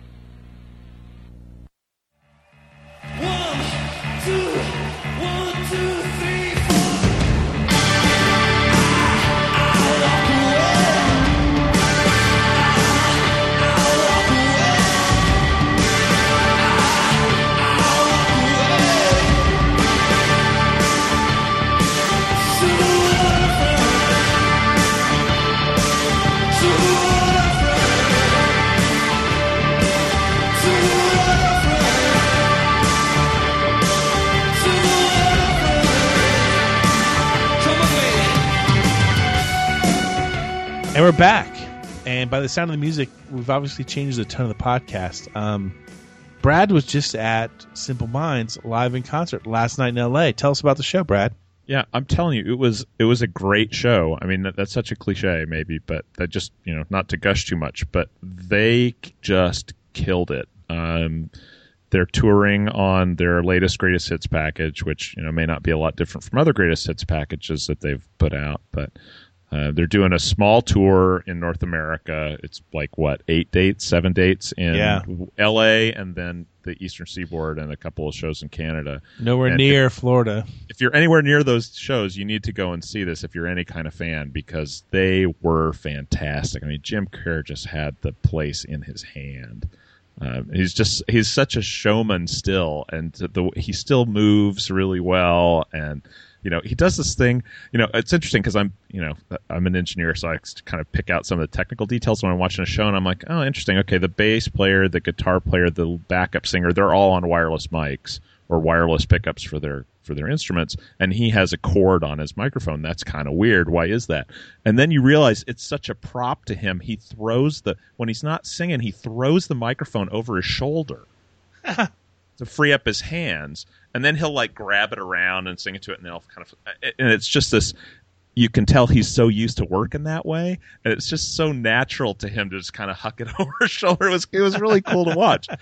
And we're back. And by the sound of the music, we've obviously changed the tone of the podcast. Um, Brad was just at Simple Minds live in concert last night in L.A. Tell us about the show, Brad. Yeah, I'm telling you, it was it was a great show. I mean, that, that's such a cliche, maybe, but that just you know, not to gush too much, but they just killed it. Um, they're touring on their latest greatest hits package, which you know may not be a lot different from other greatest hits packages that they've put out, but uh, they're doing a small tour in North America. It's like what eight dates, seven dates in Yeah. L.A. and then the Eastern Seaboard and a couple of shows in Canada. Nowhere And near Florida. if you're anywhere near those shows, you need to go and see this if you're any kind of fan because they were fantastic. I mean, Jim Kerr just had the place in his hand. Um, he's just he's such a showman still, and the, he still moves really well, and you know he does this thing. You know, it's interesting because I'm you know I'm an engineer, so I kind of pick out some of the technical details when I'm watching a show, and I'm like, oh, interesting. Okay, the bass player, the guitar player, the backup singer, they're all on wireless mics or wireless pickups for their for their instruments and he has a cord on his microphone that's kind of weird why is that and then you realize it's such a prop to him he throws the when he's not singing he throws the microphone over his shoulder to free up his hands and then he'll like grab it around and sing into it and then he'll kind of and it's just this you can tell he's so used to working that way and it's just so natural to him to just kind of huck it over his shoulder it was it was really cool to watch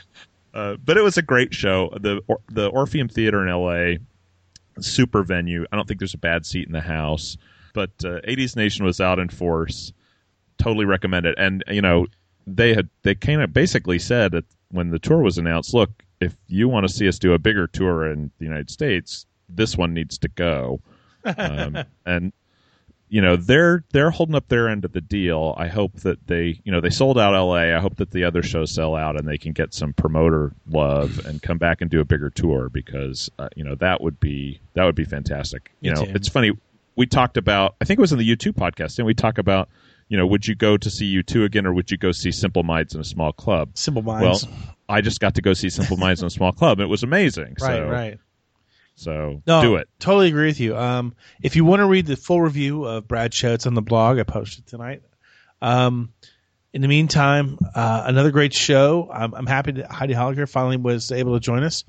uh, but it was a great show. The or, the Orpheum Theater in L.A. Super venue. I don't think there's a bad seat in the house. But uh, 80s Nation was out in force. Totally recommend it. And you know they had they kind of basically said that when the tour was announced, look, if you want to see us do a bigger tour in the United States, this one needs to go. Um, and you know they're they're holding up their end of the deal. I hope that they you know they sold out L.A. I hope that the other shows sell out and they can get some promoter love and come back and do a bigger tour because uh, you know that would be that would be fantastic. You Me know too. it's funny we talked about I think it was in the U2 podcast and we talk about you know would you go to see U2 again or would you go see Simple Minds in a small club? Simple Minds. Well, I just got to go see Simple Minds in a small club. It was amazing. Right, so, right. So No, do it. Totally agree with you. Um, if you want to read the full review of Brad Show, it's on the blog. I posted tonight. Um, in the meantime, uh, another great show. I'm, I'm happy that Heidi Holicker finally was able to join us.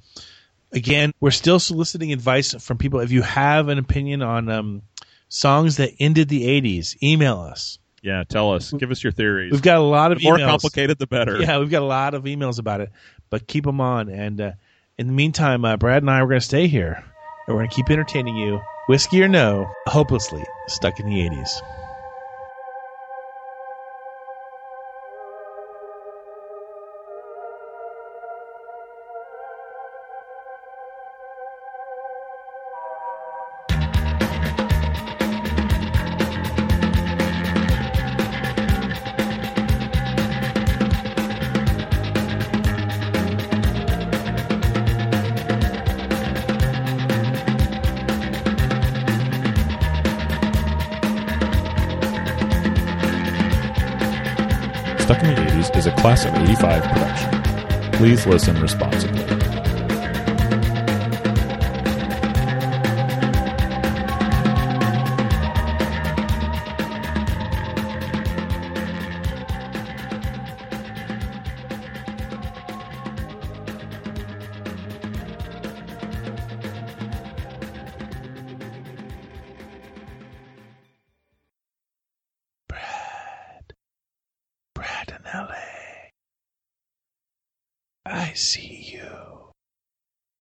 Again, we're still soliciting advice from people. If you have an opinion on um, songs that ended the 80s, email us. Yeah, tell us. Give us your theories. We've got a lot of the more emails. complicated, the better. Yeah, we've got a lot of emails about it, but keep them on. And uh, in the meantime, uh, Brad and I are going to stay here, and we're going to keep entertaining you, whiskey or no, hopelessly stuck in the 80s. Production. and listen